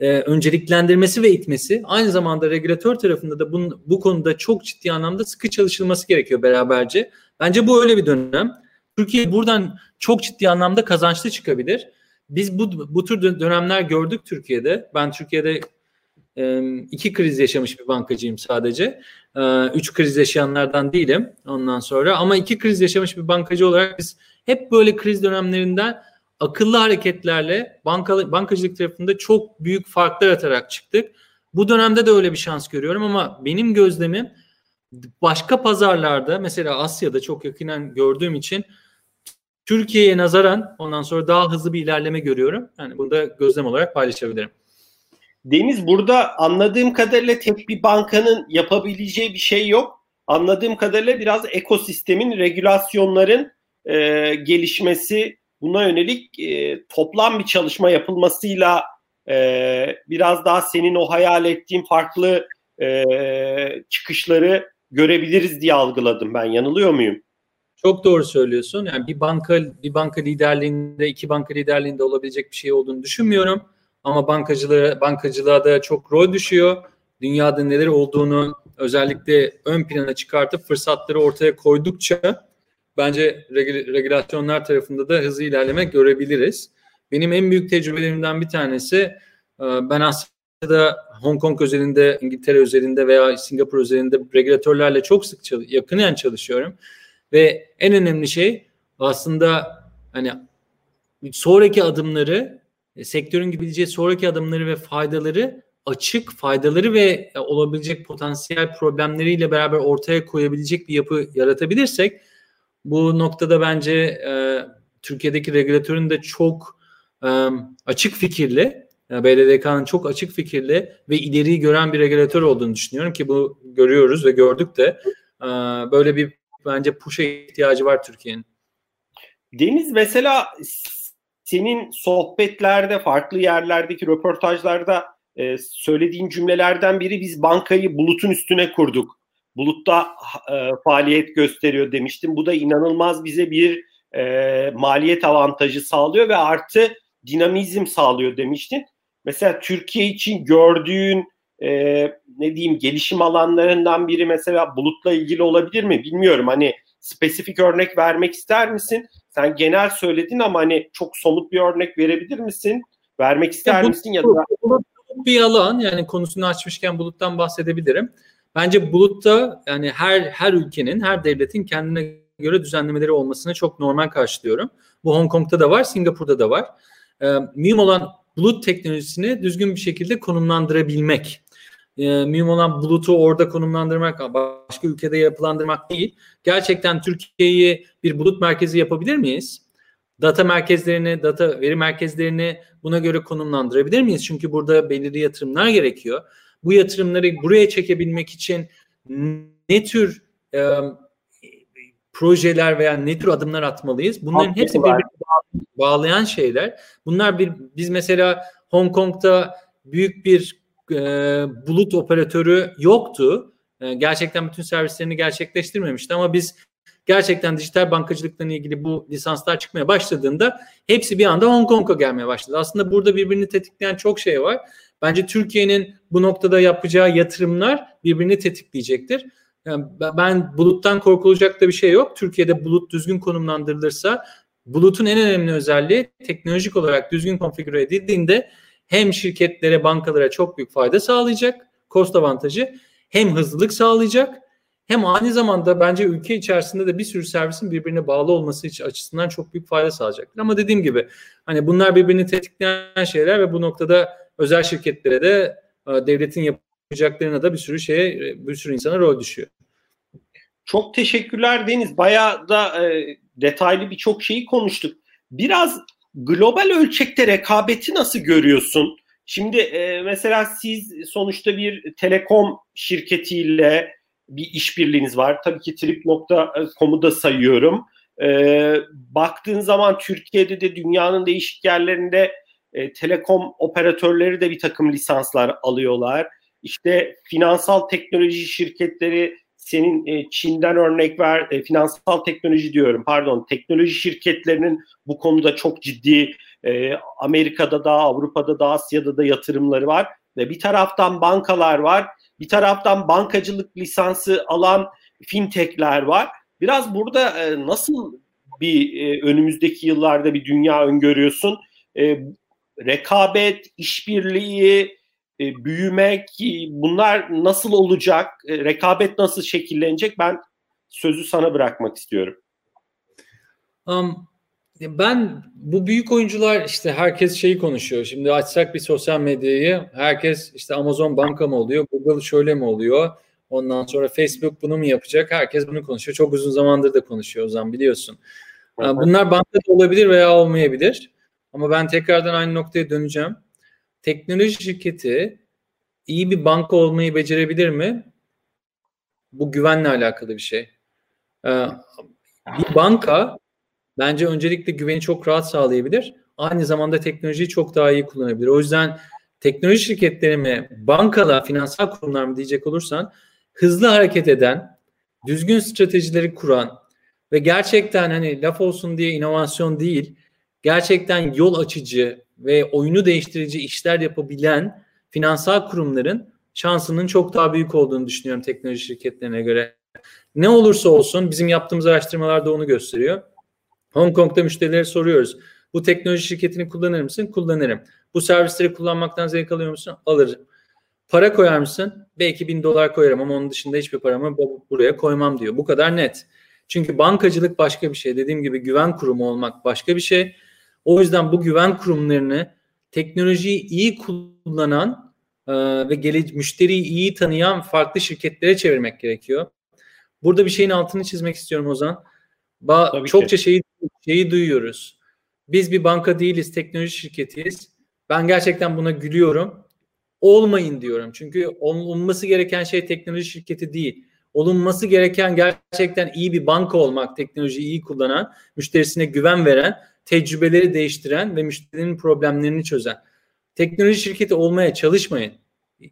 e, önceliklendirmesi ve itmesi, aynı zamanda regülatör tarafında da bunun, bu konuda çok ciddi anlamda sıkı çalışılması gerekiyor beraberce. Bence bu öyle bir dönem. Türkiye buradan çok ciddi anlamda kazançlı çıkabilir. Biz bu, bu tür dönemler gördük Türkiye'de. Ben Türkiye'de iki kriz yaşamış bir bankacıyım sadece. E, üç kriz yaşayanlardan değilim ondan sonra. Ama iki kriz yaşamış bir bankacı olarak biz hep böyle kriz dönemlerinden akıllı hareketlerle banka, bankacılık tarafında çok büyük farklar atarak çıktık. Bu dönemde de öyle bir şans görüyorum ama benim gözlemim başka pazarlarda mesela Asya'da çok yakinen gördüğüm için Türkiye'ye nazaran ondan sonra daha hızlı bir ilerleme görüyorum. Yani bunu da gözlem olarak paylaşabilirim. Deniz burada anladığım kadarıyla tek bir bankanın yapabileceği bir şey yok. Anladığım kadarıyla biraz ekosistemin, regülasyonların e, gelişmesi, buna yönelik e, toplam bir çalışma yapılmasıyla e, biraz daha senin o hayal ettiğin farklı e, çıkışları görebiliriz diye algıladım ben. Yanılıyor muyum? Çok doğru söylüyorsun. Yani bir banka bir banka liderliğinde, iki banka liderliğinde olabilecek bir şey olduğunu düşünmüyorum. Ama bankacılığa bankacılığa da çok rol düşüyor. Dünyada neler olduğunu özellikle ön plana çıkartıp fırsatları ortaya koydukça bence regülasyonlar tarafında da hızlı ilerleme görebiliriz. Benim en büyük tecrübelerimden bir tanesi e, ben aslında Hong Kong özelinde, İngiltere özelinde veya Singapur özelinde regülatörlerle çok sık çalış yakinen çalışıyorum. Ve en önemli şey aslında hani sonraki adımları e, sektörün gidebileceği sonraki adımları ve faydaları açık, faydaları ve olabilecek potansiyel problemleriyle beraber ortaya koyabilecek bir yapı yaratabilirsek bu noktada bence e, Türkiye'deki regülatörün de çok e, açık fikirli, e, BDDK'nın çok açık fikirli ve ileriyi gören bir regülatör olduğunu düşünüyorum ki bu görüyoruz ve gördük de e, böyle bir bence push'a ihtiyacı var Türkiye'nin. Deniz mesela senin sohbetlerde, farklı yerlerdeki röportajlarda e, söylediğin cümlelerden biri biz bankayı bulutun üstüne kurduk bulutta e, faaliyet gösteriyor demiştim. Bu da inanılmaz bize bir e, maliyet avantajı sağlıyor ve artı dinamizm sağlıyor demiştin. Mesela Türkiye için gördüğün e, ne diyeyim gelişim alanlarından biri mesela bulutla ilgili olabilir mi bilmiyorum. Hani spesifik örnek vermek ister misin? Sen genel söyledin ama hani çok somut bir örnek verebilir misin? Vermek ister ya, misin ya da bulut bir alan yani konusunu açmışken buluttan bahsedebilirim. Bence bulutta yani her her ülkenin, her devletin kendine göre düzenlemeleri olmasını çok normal karşılıyorum. Bu Hong Kong'da da var, Singapur'da da var. Ee, mühim olan bulut teknolojisini düzgün bir şekilde konumlandırabilmek. Ee, mühim olan bulutu orada konumlandırmak, başka ülkede yapılandırmak değil. Gerçekten Türkiye'yi bir bulut merkezi yapabilir miyiz? Data merkezlerini, data veri merkezlerini buna göre konumlandırabilir miyiz? Çünkü burada belirli yatırımlar gerekiyor bu yatırımları buraya çekebilmek için ne tür e, projeler veya ne tür adımlar atmalıyız? Bunların hepsi birbirini bağlayan şeyler. Bunlar bir biz mesela Hong Kong'da büyük bir e, bulut operatörü yoktu. E, gerçekten bütün servislerini gerçekleştirmemişti ama biz gerçekten dijital bankacılıkla ilgili bu lisanslar çıkmaya başladığında hepsi bir anda Hong Kong'a gelmeye başladı. Aslında burada birbirini tetikleyen çok şey var. Bence Türkiye'nin bu noktada yapacağı yatırımlar birbirini tetikleyecektir. Yani ben buluttan korkulacak da bir şey yok. Türkiye'de bulut düzgün konumlandırılırsa bulutun en önemli özelliği teknolojik olarak düzgün konfigüre edildiğinde hem şirketlere, bankalara çok büyük fayda sağlayacak, cost avantajı, hem hızlılık sağlayacak, hem aynı zamanda bence ülke içerisinde de bir sürü servisin birbirine bağlı olması açısından çok büyük fayda sağlayacaktır. Ama dediğim gibi hani bunlar birbirini tetikleyen şeyler ve bu noktada özel şirketlere de e, devletin yapacaklarına da bir sürü şeye bir sürü insana rol düşüyor. Çok teşekkürler Deniz. Bayağı da e, detaylı birçok şeyi konuştuk. Biraz global ölçekte rekabeti nasıl görüyorsun? Şimdi e, mesela siz sonuçta bir telekom şirketiyle bir işbirliğiniz var. Tabii ki trip.com'u da sayıyorum. E, baktığın zaman Türkiye'de de dünyanın değişik yerlerinde e, telekom operatörleri de bir takım lisanslar alıyorlar. İşte finansal teknoloji şirketleri senin e, Çin'den örnek ver, e, finansal teknoloji diyorum pardon, teknoloji şirketlerinin bu konuda çok ciddi e, Amerika'da da, Avrupa'da da, Asya'da da yatırımları var ve bir taraftan bankalar var, bir taraftan bankacılık lisansı alan fintechler var. Biraz burada e, nasıl bir e, önümüzdeki yıllarda bir dünya öngörüyorsun? E, rekabet, işbirliği, e, büyümek bunlar nasıl olacak? E, rekabet nasıl şekillenecek? Ben sözü sana bırakmak istiyorum. Um, ben bu büyük oyuncular işte herkes şeyi konuşuyor. Şimdi açsak bir sosyal medyayı herkes işte Amazon banka mı oluyor, Google şöyle mi oluyor? Ondan sonra Facebook bunu mu yapacak? Herkes bunu konuşuyor. Çok uzun zamandır da konuşuyor o zaman biliyorsun. Bunlar bankada olabilir veya olmayabilir. Ama ben tekrardan aynı noktaya döneceğim. Teknoloji şirketi iyi bir banka olmayı becerebilir mi? Bu güvenle alakalı bir şey. Ee, bir banka bence öncelikle güveni çok rahat sağlayabilir. Aynı zamanda teknolojiyi çok daha iyi kullanabilir. O yüzden teknoloji şirketleri mi, bankalar, finansal kurumlar mı diyecek olursan hızlı hareket eden, düzgün stratejileri kuran ve gerçekten hani laf olsun diye inovasyon değil, gerçekten yol açıcı ve oyunu değiştirici işler yapabilen finansal kurumların şansının çok daha büyük olduğunu düşünüyorum teknoloji şirketlerine göre. Ne olursa olsun bizim yaptığımız araştırmalar da onu gösteriyor. Hong Kong'da müşterilere soruyoruz. Bu teknoloji şirketini kullanır mısın? Kullanırım. Bu servisleri kullanmaktan zevk alıyor musun? Alırım. Para koyar mısın? Belki bin dolar koyarım ama onun dışında hiçbir paramı buraya koymam diyor. Bu kadar net. Çünkü bankacılık başka bir şey. Dediğim gibi güven kurumu olmak başka bir şey. O yüzden bu güven kurumlarını teknolojiyi iyi kullanan e, ve gele, müşteriyi iyi tanıyan farklı şirketlere çevirmek gerekiyor. Burada bir şeyin altını çizmek istiyorum Ozan. Ba Tabii çokça ki. şeyi şeyi duyuyoruz. Biz bir banka değiliz, teknoloji şirketiyiz. Ben gerçekten buna gülüyorum. Olmayın diyorum. Çünkü olması gereken şey teknoloji şirketi değil. Olunması gereken gerçekten iyi bir banka olmak, teknolojiyi iyi kullanan, müşterisine güven veren tecrübeleri değiştiren ve müşterinin problemlerini çözen. Teknoloji şirketi olmaya çalışmayın.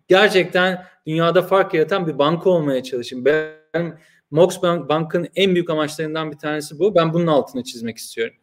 Gerçekten dünyada fark yaratan bir banka olmaya çalışın. Ben Mox Bank'ın en büyük amaçlarından bir tanesi bu. Ben bunun altını çizmek istiyorum.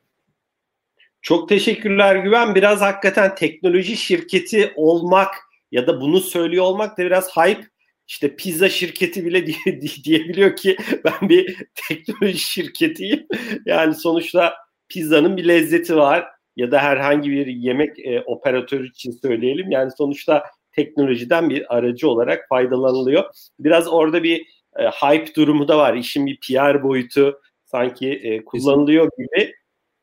Çok teşekkürler Güven. Biraz hakikaten teknoloji şirketi olmak ya da bunu söylüyor olmak da biraz hype. İşte pizza şirketi bile diye, diyebiliyor ki ben bir teknoloji şirketiyim. Yani sonuçta pizzanın bir lezzeti var ya da herhangi bir yemek e, operatörü için söyleyelim. Yani sonuçta teknolojiden bir aracı olarak faydalanılıyor. Biraz orada bir e, hype durumu da var. İşin bir PR boyutu sanki e, kullanılıyor gibi.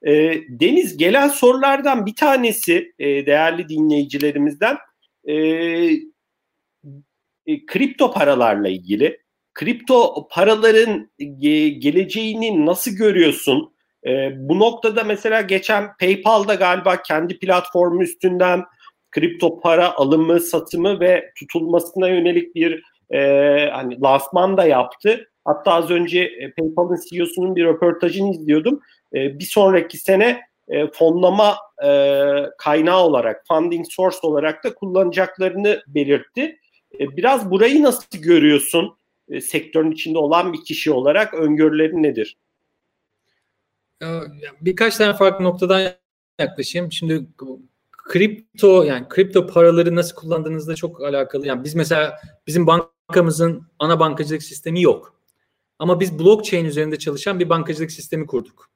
E, Deniz gelen sorulardan bir tanesi e, değerli dinleyicilerimizden e, e, kripto paralarla ilgili. Kripto paraların ge- geleceğini nasıl görüyorsun? E, bu noktada mesela geçen PayPal'da galiba kendi platformu üstünden kripto para alımı, satımı ve tutulmasına yönelik bir e, hani lansman da yaptı. Hatta az önce e, PayPal'ın CEO'sunun bir röportajını izliyordum. E, bir sonraki sene e, fonlama e, kaynağı olarak, funding source olarak da kullanacaklarını belirtti. E, biraz burayı nasıl görüyorsun? E, sektörün içinde olan bir kişi olarak öngörülerin nedir? Birkaç tane farklı noktadan yaklaşayım. Şimdi kripto yani kripto paraları nasıl kullandığınızda çok alakalı. Yani biz mesela bizim bankamızın ana bankacılık sistemi yok. Ama biz blockchain üzerinde çalışan bir bankacılık sistemi kurduk.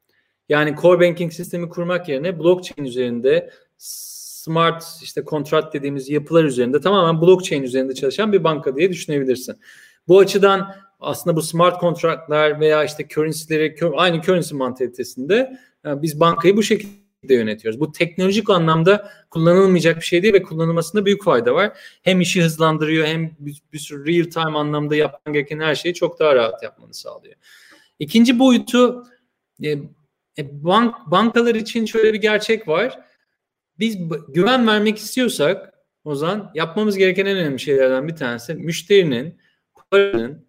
Yani core banking sistemi kurmak yerine blockchain üzerinde smart işte kontrat dediğimiz yapılar üzerinde tamamen blockchain üzerinde çalışan bir banka diye düşünebilirsin. Bu açıdan aslında bu smart kontratlar veya işte currency'leri aynı currency mantalitesinde yani biz bankayı bu şekilde yönetiyoruz. Bu teknolojik anlamda kullanılmayacak bir şey değil ve kullanılmasında büyük fayda var. Hem işi hızlandırıyor hem bir, bir sürü real time anlamda yapman gereken her şeyi çok daha rahat yapmanı sağlıyor. İkinci boyutu e, e bank bankalar için şöyle bir gerçek var. Biz güven vermek istiyorsak o zaman yapmamız gereken en önemli şeylerden bir tanesi müşterinin paranın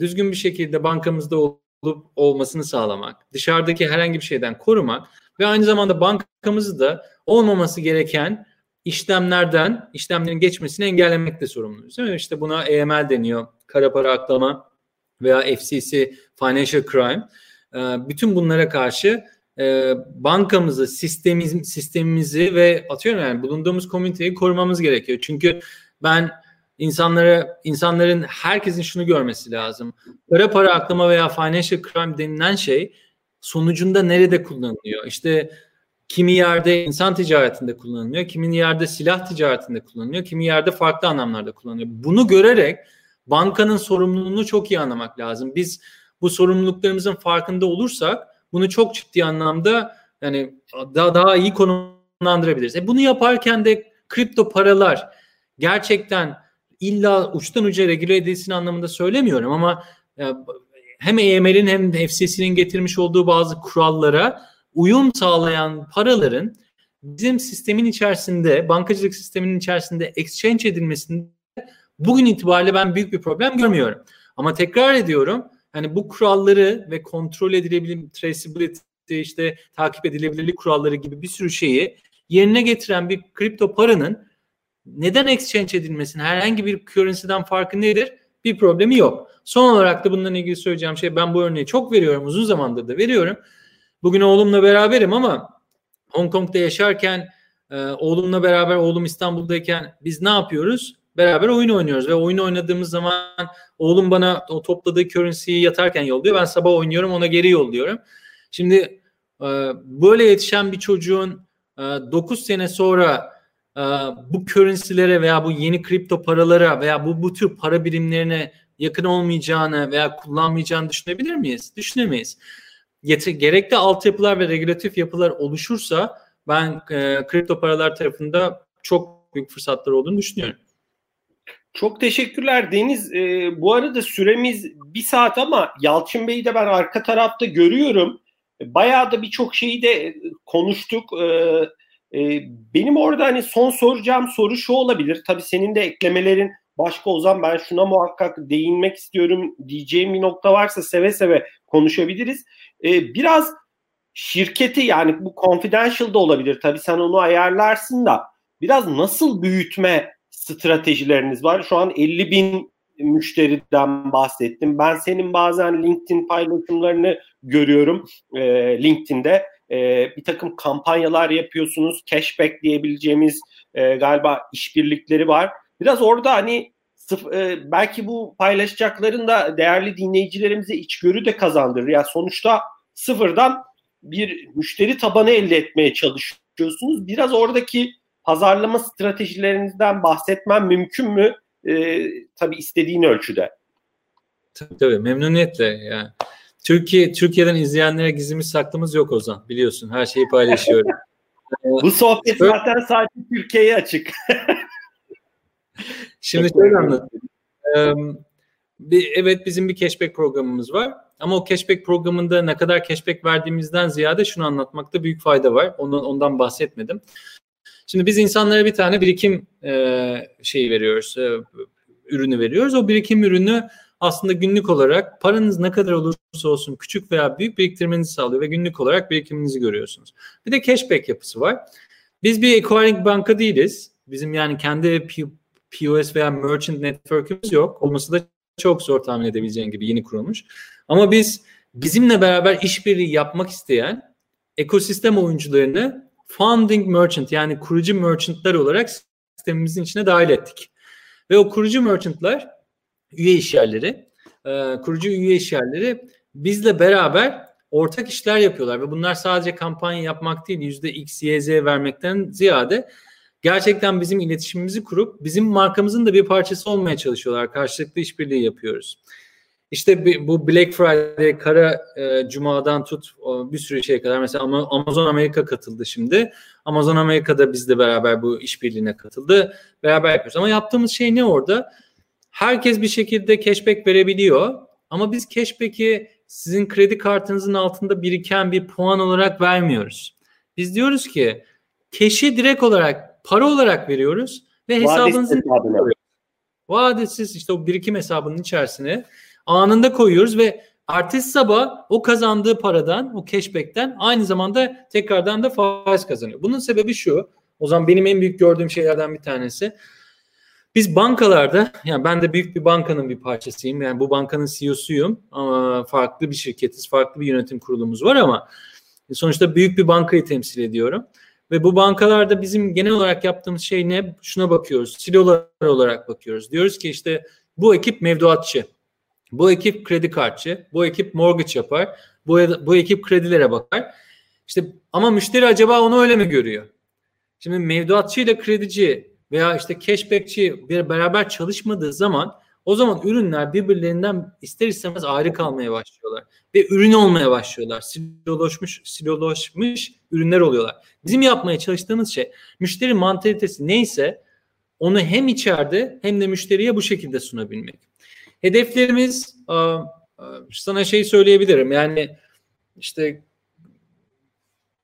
düzgün bir şekilde bankamızda olup olmasını sağlamak, dışarıdaki herhangi bir şeyden korumak ve aynı zamanda bankamızı da olmaması gereken işlemlerden, işlemlerin geçmesini engellemekle sorumluyuz. Değil mi? İşte buna EML deniyor, kara para aklama veya FCC Financial Crime e, bütün bunlara karşı e, bankamızı, sistemimiz, sistemimizi ve atıyorum yani bulunduğumuz komüniteyi korumamız gerekiyor. Çünkü ben insanlara insanların herkesin şunu görmesi lazım. Para para aklama veya financial crime denilen şey sonucunda nerede kullanılıyor? İşte kimi yerde insan ticaretinde kullanılıyor, kimi yerde silah ticaretinde kullanılıyor, kimi yerde farklı anlamlarda kullanılıyor. Bunu görerek bankanın sorumluluğunu çok iyi anlamak lazım. Biz bu sorumluluklarımızın farkında olursak bunu çok ciddi anlamda yani daha daha iyi konumlandırabiliriz. E bunu yaparken de kripto paralar gerçekten illa uçtan uca regüle edilsin anlamında söylemiyorum ama e, hem EML'in hem de FCC'nin getirmiş olduğu bazı kurallara uyum sağlayan paraların bizim sistemin içerisinde, bankacılık sisteminin içerisinde exchange edilmesinde bugün itibariyle ben büyük bir problem görmüyorum. Ama tekrar ediyorum hani bu kuralları ve kontrol edilebilir traceability işte takip edilebilirlik kuralları gibi bir sürü şeyi yerine getiren bir kripto paranın neden exchange edilmesin? Herhangi bir currency'den farkı nedir? Bir problemi yok. Son olarak da bununla ilgili söyleyeceğim şey ben bu örneği çok veriyorum. Uzun zamandır da veriyorum. Bugün oğlumla beraberim ama Hong Kong'da yaşarken e, oğlumla beraber oğlum İstanbul'dayken biz ne yapıyoruz? Beraber oyun oynuyoruz ve oyun oynadığımız zaman oğlum bana o topladığı currency'yi yatarken yolluyor. Ben sabah oynuyorum ona geri yolluyorum. Şimdi e, böyle yetişen bir çocuğun e, 9 sene sonra bu currency'lere veya bu yeni kripto paralara veya bu bu tür para birimlerine yakın olmayacağını veya kullanmayacağını düşünebilir miyiz? Düşünemeyiz. Yet- gerekli altyapılar ve regülatif yapılar oluşursa ben e, kripto paralar tarafında çok büyük fırsatlar olduğunu düşünüyorum. Çok teşekkürler Deniz. E, bu arada süremiz bir saat ama Yalçın Bey'i de ben arka tarafta görüyorum. Bayağı da birçok şeyi de konuştuk. E, e, benim orada hani son soracağım soru şu olabilir. Tabii senin de eklemelerin başka Ozan ben şuna muhakkak değinmek istiyorum diyeceğim bir nokta varsa seve seve konuşabiliriz. E, biraz şirketi yani bu confidential da olabilir tabii sen onu ayarlarsın da biraz nasıl büyütme stratejileriniz var? Şu an 50 bin müşteriden bahsettim. Ben senin bazen LinkedIn paylaşımlarını görüyorum e, LinkedIn'de. E, bir takım kampanyalar yapıyorsunuz. Cashback diyebileceğimiz e, galiba işbirlikleri var. Biraz orada hani sıf, e, belki bu paylaşacakların da değerli dinleyicilerimize içgörü de kazandırır. Yani sonuçta sıfırdan bir müşteri tabanı elde etmeye çalışıyorsunuz. Biraz oradaki pazarlama stratejilerinizden bahsetmem mümkün mü? E, tabii istediğin ölçüde. Tabii tabii memnuniyetle yani. Türkiye Türkiye'den izleyenlere gizlimiz saklımız yok Ozan biliyorsun her şeyi paylaşıyorum. Bu sohbet zaten sadece Türkiye'ye açık. Şimdi şöyle anlatayım. Ee, bir, evet bizim bir cashback programımız var. Ama o cashback programında ne kadar cashback verdiğimizden ziyade şunu anlatmakta büyük fayda var. Ondan, ondan bahsetmedim. Şimdi biz insanlara bir tane birikim e, şeyi veriyoruz, e, ürünü veriyoruz. O birikim ürünü aslında günlük olarak paranız ne kadar olursa olsun küçük veya büyük biriktirmenizi sağlıyor ve günlük olarak birikiminizi görüyorsunuz. Bir de cashback yapısı var. Biz bir acquiring banka değiliz. Bizim yani kendi POS veya merchant network'ümüz yok. Olması da çok zor tahmin edebileceğin gibi yeni kurulmuş. Ama biz bizimle beraber işbirliği yapmak isteyen ekosistem oyuncularını founding merchant yani kurucu merchantlar olarak sistemimizin içine dahil ettik. Ve o kurucu merchantlar üye işyerleri, e, kurucu üye işyerleri bizle beraber ortak işler yapıyorlar ve bunlar sadece kampanya yapmak değil yüzde X, Y, Z vermekten ziyade gerçekten bizim iletişimimizi kurup bizim markamızın da bir parçası olmaya çalışıyorlar. Karşılıklı işbirliği yapıyoruz. İşte bu Black Friday, Kara e, Cuma'dan tut bir sürü şey kadar. Mesela Amazon Amerika katıldı şimdi. Amazon Amerika'da bizle beraber bu işbirliğine katıldı. Beraber yapıyoruz. Ama yaptığımız şey ne orada? Herkes bir şekilde cashback verebiliyor. Ama biz cashback'i sizin kredi kartınızın altında biriken bir puan olarak vermiyoruz. Biz diyoruz ki cash'i direkt olarak para olarak veriyoruz ve hesabınızın vadesiz işte o birikim hesabının içerisine anında koyuyoruz ve ertesi sabah o kazandığı paradan, o cashback'ten aynı zamanda tekrardan da faiz kazanıyor. Bunun sebebi şu. O zaman benim en büyük gördüğüm şeylerden bir tanesi. Biz bankalarda, yani ben de büyük bir bankanın bir parçasıyım. Yani bu bankanın CEO'suyum ama farklı bir şirketiz, farklı bir yönetim kurulumuz var ama sonuçta büyük bir bankayı temsil ediyorum. Ve bu bankalarda bizim genel olarak yaptığımız şey ne? Şuna bakıyoruz, silolar olarak bakıyoruz. Diyoruz ki işte bu ekip mevduatçı, bu ekip kredi kartçı, bu ekip mortgage yapar, bu, bu ekip kredilere bakar. İşte ama müşteri acaba onu öyle mi görüyor? Şimdi mevduatçı ile kredici veya işte cashbackçi bir beraber çalışmadığı zaman o zaman ürünler birbirlerinden ister istemez ayrı kalmaya başlıyorlar ve ürün olmaya başlıyorlar. Silolaşmış, silolaşmış ürünler oluyorlar. Bizim yapmaya çalıştığımız şey müşteri mantalitesi neyse onu hem içeride hem de müşteriye bu şekilde sunabilmek. Hedeflerimiz sana şey söyleyebilirim yani işte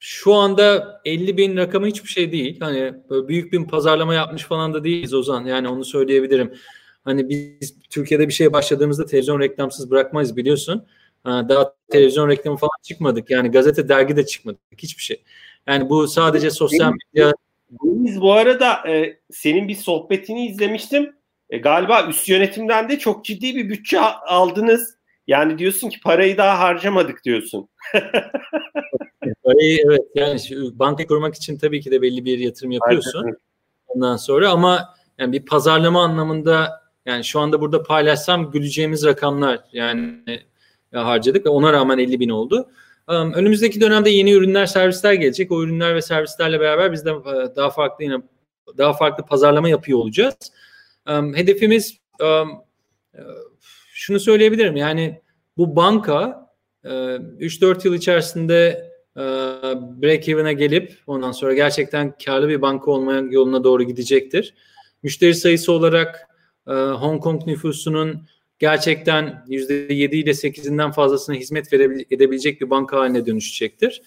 şu anda 50 bin rakamı hiçbir şey değil. Hani büyük bir pazarlama yapmış falan da değiliz Ozan. Yani onu söyleyebilirim. Hani biz Türkiye'de bir şeye başladığımızda televizyon reklamsız bırakmayız biliyorsun. Daha televizyon reklamı falan çıkmadık. Yani gazete, dergi de çıkmadık. Hiçbir şey. Yani bu sadece sosyal medya. Biz bu arada e, senin bir sohbetini izlemiştim. E, galiba üst yönetimden de çok ciddi bir bütçe aldınız. Yani diyorsun ki parayı daha harcamadık diyorsun. parayı evet yani banka kurmak için tabii ki de belli bir yatırım yapıyorsun. Aynen. Ondan sonra ama yani bir pazarlama anlamında yani şu anda burada paylaşsam güleceğimiz rakamlar yani harcadık ve ona rağmen 50 bin oldu. Önümüzdeki dönemde yeni ürünler, servisler gelecek. O ürünler ve servislerle beraber biz de e, daha farklı yine daha farklı pazarlama yapıyor olacağız. Hedefimiz e, şunu söyleyebilirim. Yani bu banka 3-4 e, yıl içerisinde break even'a gelip ondan sonra gerçekten karlı bir banka olmaya yoluna doğru gidecektir. Müşteri sayısı olarak Hong Kong nüfusunun gerçekten %7 ile 8'inden fazlasına hizmet edebilecek bir banka haline dönüşecektir.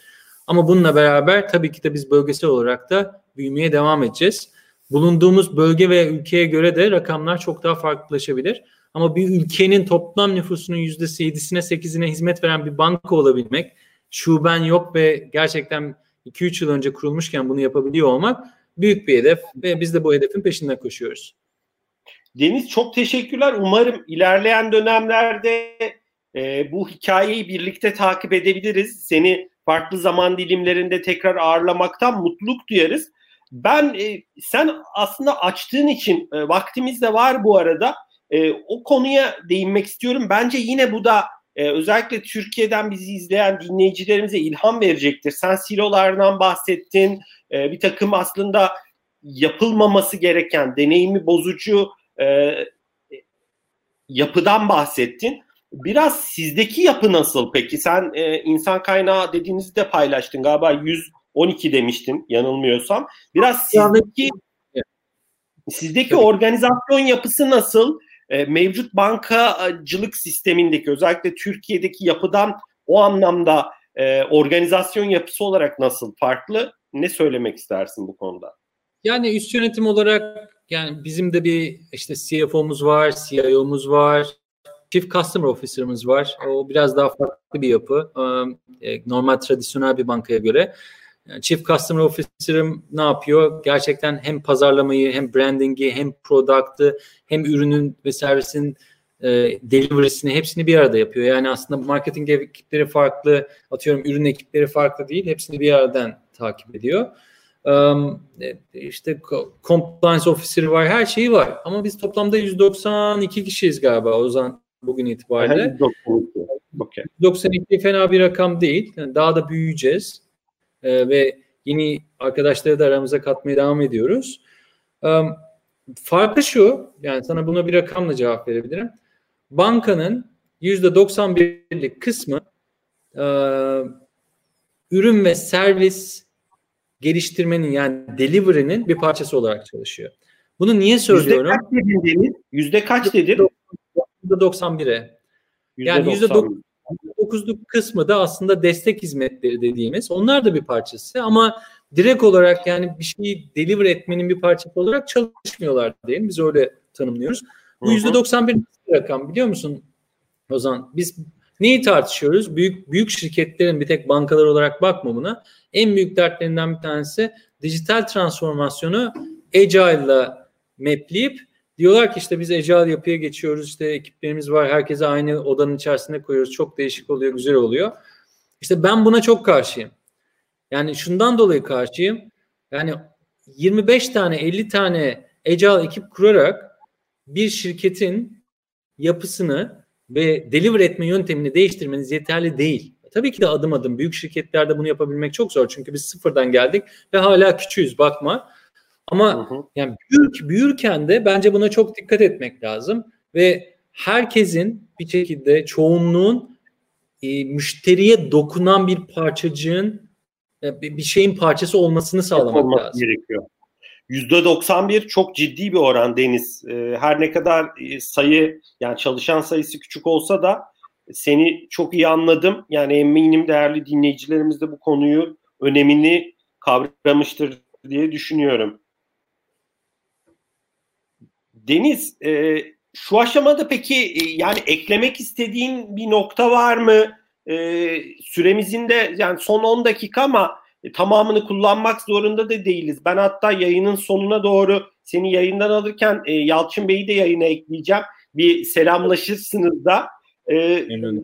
Ama bununla beraber tabii ki de biz bölgesel olarak da büyümeye devam edeceğiz. Bulunduğumuz bölge ve ülkeye göre de rakamlar çok daha farklılaşabilir. Ama bir ülkenin toplam nüfusunun %7'sine 8'ine hizmet veren bir banka olabilmek, şuben yok ve gerçekten 2-3 yıl önce kurulmuşken bunu yapabiliyor olmak büyük bir hedef ve biz de bu hedefin peşinden koşuyoruz. Deniz çok teşekkürler. Umarım ilerleyen dönemlerde e, bu hikayeyi birlikte takip edebiliriz. Seni farklı zaman dilimlerinde tekrar ağırlamaktan mutluluk duyarız. Ben e, sen aslında açtığın için e, vaktimiz de var bu arada. E, o konuya değinmek istiyorum. Bence yine bu da e, özellikle Türkiye'den bizi izleyen dinleyicilerimize ilham verecektir. Sen silolardan bahsettin. E, bir takım aslında yapılmaması gereken, deneyimi bozucu e, yapıdan bahsettin. Biraz sizdeki yapı nasıl peki? Sen e, insan kaynağı dediğinizi de paylaştın. Galiba 112 demiştin yanılmıyorsam. Biraz sizdeki sizdeki organizasyon yapısı nasıl? E, mevcut bankacılık sistemindeki özellikle Türkiye'deki yapıdan o anlamda e, organizasyon yapısı olarak nasıl farklı? Ne söylemek istersin bu konuda? Yani üst yönetim olarak yani bizim de bir işte CFO'muz var, CIO'muz var, Chief Customer Officer'ımız var. O biraz daha farklı bir yapı. E, normal tradisyonel bir bankaya göre. Chief Customer Officer'ım ne yapıyor? Gerçekten hem pazarlamayı, hem branding'i, hem product'ı, hem ürünün ve servisin e, delivery'sini hepsini bir arada yapıyor. Yani aslında marketing ekipleri farklı, atıyorum ürün ekipleri farklı değil. Hepsini bir aradan takip ediyor. Um, işte compliance officer var, her şeyi var. Ama biz toplamda 192 kişiyiz galiba Ozan bugün itibariyle. 192 fena bir rakam değil. Yani daha da büyüyeceğiz e, ve yeni arkadaşları da aramıza katmaya devam ediyoruz. E, farkı şu, yani sana buna bir rakamla cevap verebilirim. Bankanın %91'lik kısmı e, ürün ve servis geliştirmenin yani delivery'nin bir parçası olarak çalışıyor. Bunu niye söylüyorum? Yüzde kaç dedin? Yüzde kaç dedin? %91'e. Yani %91 dokuzluk kısmı da aslında destek hizmetleri dediğimiz. Onlar da bir parçası ama direkt olarak yani bir şeyi deliver etmenin bir parçası olarak çalışmıyorlar diyelim. Biz öyle tanımlıyoruz. Bu yüzde 91 rakam biliyor musun Ozan? Biz neyi tartışıyoruz? Büyük büyük şirketlerin bir tek bankalar olarak bakma buna. En büyük dertlerinden bir tanesi dijital transformasyonu Agile'la mapleyip Diyorlar ki işte biz ecel yapıya geçiyoruz. işte ekiplerimiz var. Herkese aynı odanın içerisinde koyuyoruz. Çok değişik oluyor, güzel oluyor. İşte ben buna çok karşıyım. Yani şundan dolayı karşıyım. Yani 25 tane 50 tane Agile ekip kurarak bir şirketin yapısını ve deliver etme yöntemini değiştirmeniz yeterli değil. Tabii ki de adım adım büyük şirketlerde bunu yapabilmek çok zor. Çünkü biz sıfırdan geldik ve hala küçüğüz bakma. Ama hı hı. yani büyür, büyürken de bence buna çok dikkat etmek lazım ve herkesin bir şekilde çoğunluğun e, müşteriye dokunan bir parçacığın e, bir şeyin parçası olmasını sağlamak Olması lazım. gerekiyor. %91 çok ciddi bir oran Deniz. E, her ne kadar e, sayı yani çalışan sayısı küçük olsa da seni çok iyi anladım. Yani eminim değerli dinleyicilerimiz de bu konuyu önemini kavramıştır diye düşünüyorum. Deniz, e, şu aşamada peki e, yani eklemek istediğin bir nokta var mı? E, süremizin de yani son 10 dakika ama e, tamamını kullanmak zorunda da değiliz. Ben hatta yayının sonuna doğru seni yayından alırken e, Yalçın Bey'i de yayına ekleyeceğim. Bir selamlaşırsınız da. E, yani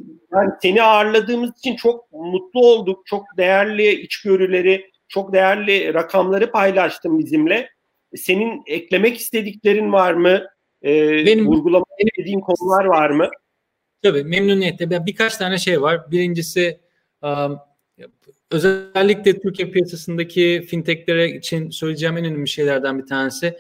seni ağırladığımız için çok mutlu olduk. Çok değerli içgörüleri, çok değerli rakamları paylaştın bizimle. Senin eklemek istediklerin var mı? Ee, benim vurgulamak istediğin konular var mı? Tabii memnuniyetle. Birkaç tane şey var. Birincisi um, özellikle Türkiye piyasasındaki fintechlere için söyleyeceğim en önemli şeylerden bir tanesi.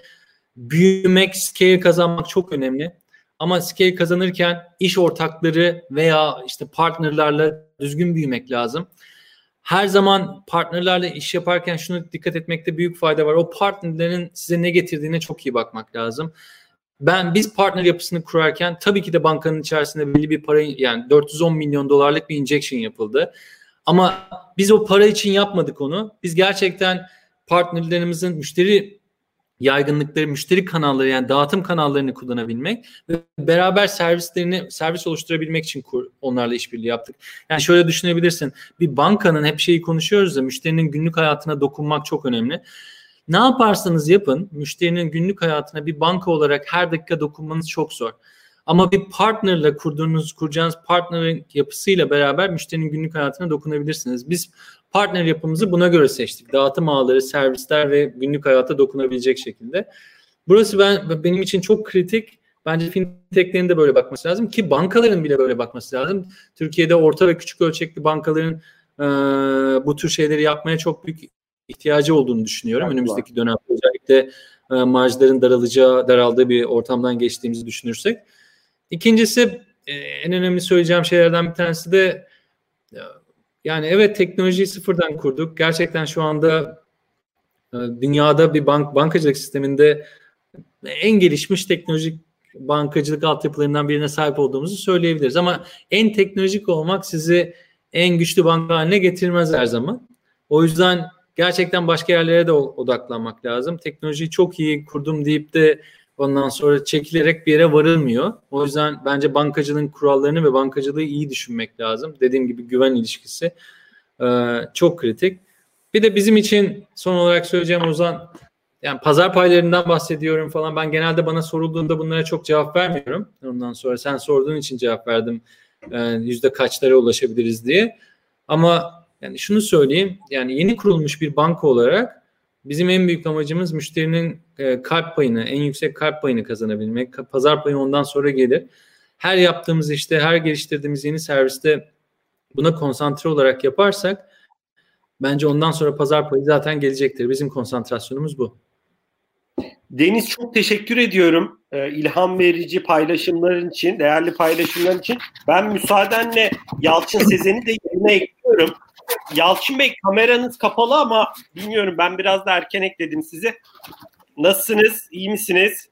Büyümek, scale kazanmak çok önemli. Ama scale kazanırken iş ortakları veya işte partnerlarla düzgün büyümek lazım her zaman partnerlerle iş yaparken şunu dikkat etmekte büyük fayda var. O partnerlerin size ne getirdiğine çok iyi bakmak lazım. Ben biz partner yapısını kurarken tabii ki de bankanın içerisinde belli bir para yani 410 milyon dolarlık bir injection yapıldı. Ama biz o para için yapmadık onu. Biz gerçekten partnerlerimizin müşteri yaygınlıkları, müşteri kanalları yani dağıtım kanallarını kullanabilmek ve beraber servislerini servis oluşturabilmek için kur, onlarla işbirliği yaptık. Yani şöyle düşünebilirsin. Bir bankanın hep şeyi konuşuyoruz da müşterinin günlük hayatına dokunmak çok önemli. Ne yaparsanız yapın müşterinin günlük hayatına bir banka olarak her dakika dokunmanız çok zor. Ama bir partnerle kurduğunuz, kuracağınız partnerin yapısıyla beraber müşterinin günlük hayatına dokunabilirsiniz. Biz partner yapımızı buna göre seçtik. Dağıtım ağları, servisler ve günlük hayata dokunabilecek şekilde. Burası ben benim için çok kritik. Bence fintechlerin de böyle bakması lazım ki bankaların bile böyle bakması lazım. Türkiye'de orta ve küçük ölçekli bankaların e, bu tür şeyleri yapmaya çok büyük ihtiyacı olduğunu düşünüyorum. Evet, Önümüzdeki dönemde özellikle e, marjların daralacağı, daraldığı bir ortamdan geçtiğimizi düşünürsek. İkincisi e, en önemli söyleyeceğim şeylerden bir tanesi de yani evet teknolojiyi sıfırdan kurduk. Gerçekten şu anda e, dünyada bir bank bankacılık sisteminde en gelişmiş teknolojik bankacılık altyapılarından birine sahip olduğumuzu söyleyebiliriz. Ama en teknolojik olmak sizi en güçlü banka haline getirmez her zaman. O yüzden gerçekten başka yerlere de odaklanmak lazım. Teknolojiyi çok iyi kurdum deyip de Ondan sonra çekilerek bir yere varılmıyor. O yüzden bence bankacılığın kurallarını ve bankacılığı iyi düşünmek lazım. Dediğim gibi güven ilişkisi e, çok kritik. Bir de bizim için son olarak söyleyeceğim Ozan, yani pazar paylarından bahsediyorum falan. Ben genelde bana sorulduğunda bunlara çok cevap vermiyorum. Ondan sonra sen sorduğun için cevap verdim. E, yüzde kaçlara ulaşabiliriz diye. Ama yani şunu söyleyeyim. Yani yeni kurulmuş bir banka olarak Bizim en büyük amacımız müşterinin e, kalp payını, en yüksek kalp payını kazanabilmek. Pazar payı ondan sonra gelir. Her yaptığımız işte, her geliştirdiğimiz yeni serviste buna konsantre olarak yaparsak bence ondan sonra pazar payı zaten gelecektir. Bizim konsantrasyonumuz bu. Deniz çok teşekkür ediyorum ee, ilham verici paylaşımların için, değerli paylaşımların için. Ben müsaadenle Yalçın Sezen'i de yayına ekliyorum. Yalçın Bey kameranız kapalı ama bilmiyorum ben biraz da erken ekledim sizi. Nasılsınız? İyi misiniz?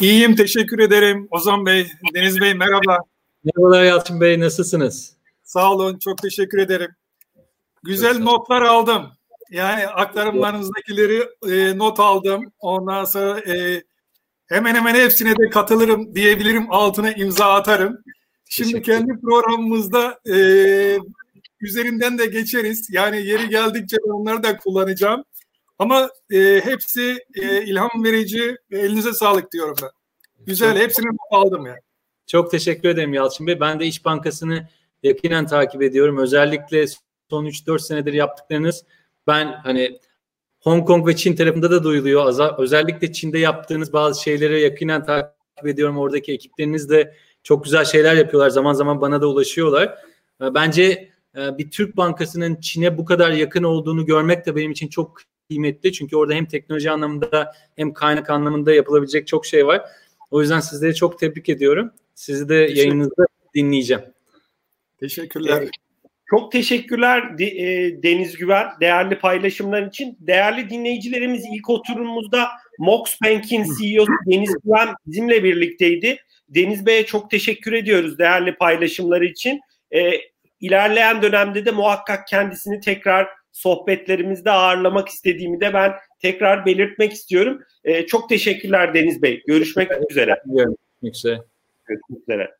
İyiyim teşekkür ederim Ozan Bey, Deniz Bey merhaba. Merhabalar Yalçın Bey nasılsınız? Sağ olun çok teşekkür ederim. Güzel çok notlar aldım. Yani aktarımlarınızdakileri e, not aldım. Ondan sonra e, hemen hemen hepsine de katılırım diyebilirim. Altına imza atarım. Şimdi kendi programımızda e, üzerinden de geçeriz. Yani yeri geldikçe onları da kullanacağım. Ama e, hepsi e, ilham verici ve elinize sağlık diyorum ben. Güzel. Hepsini not aldım ya. Çok teşekkür ederim Yalçın Bey. Ben de İş Bankası'nı yakinen takip ediyorum. Özellikle son 3-4 senedir yaptıklarınız ben hani Hong Kong ve Çin tarafında da duyuluyor. Özellikle Çin'de yaptığınız bazı şeyleri yakinen takip ediyorum. Oradaki ekipleriniz de çok güzel şeyler yapıyorlar. Zaman zaman bana da ulaşıyorlar. Bence bir Türk bankasının Çin'e bu kadar yakın olduğunu görmek de benim için çok kıymetli. Çünkü orada hem teknoloji anlamında hem kaynak anlamında yapılabilecek çok şey var. O yüzden sizleri çok tebrik ediyorum. Sizi de yayınınızda dinleyeceğim. Teşekkürler. Evet. Çok teşekkürler e, Deniz Güven değerli paylaşımlar için. Değerli dinleyicilerimiz ilk oturumumuzda Mox Bank'in CEO'su Deniz Güven bizimle birlikteydi. Deniz Bey'e çok teşekkür ediyoruz değerli paylaşımları için. E, ilerleyen dönemde de muhakkak kendisini tekrar sohbetlerimizde ağırlamak istediğimi de ben tekrar belirtmek istiyorum. E, çok teşekkürler Deniz Bey. Görüşmek üzere. Görüşmek üzere. Görüşmek üzere.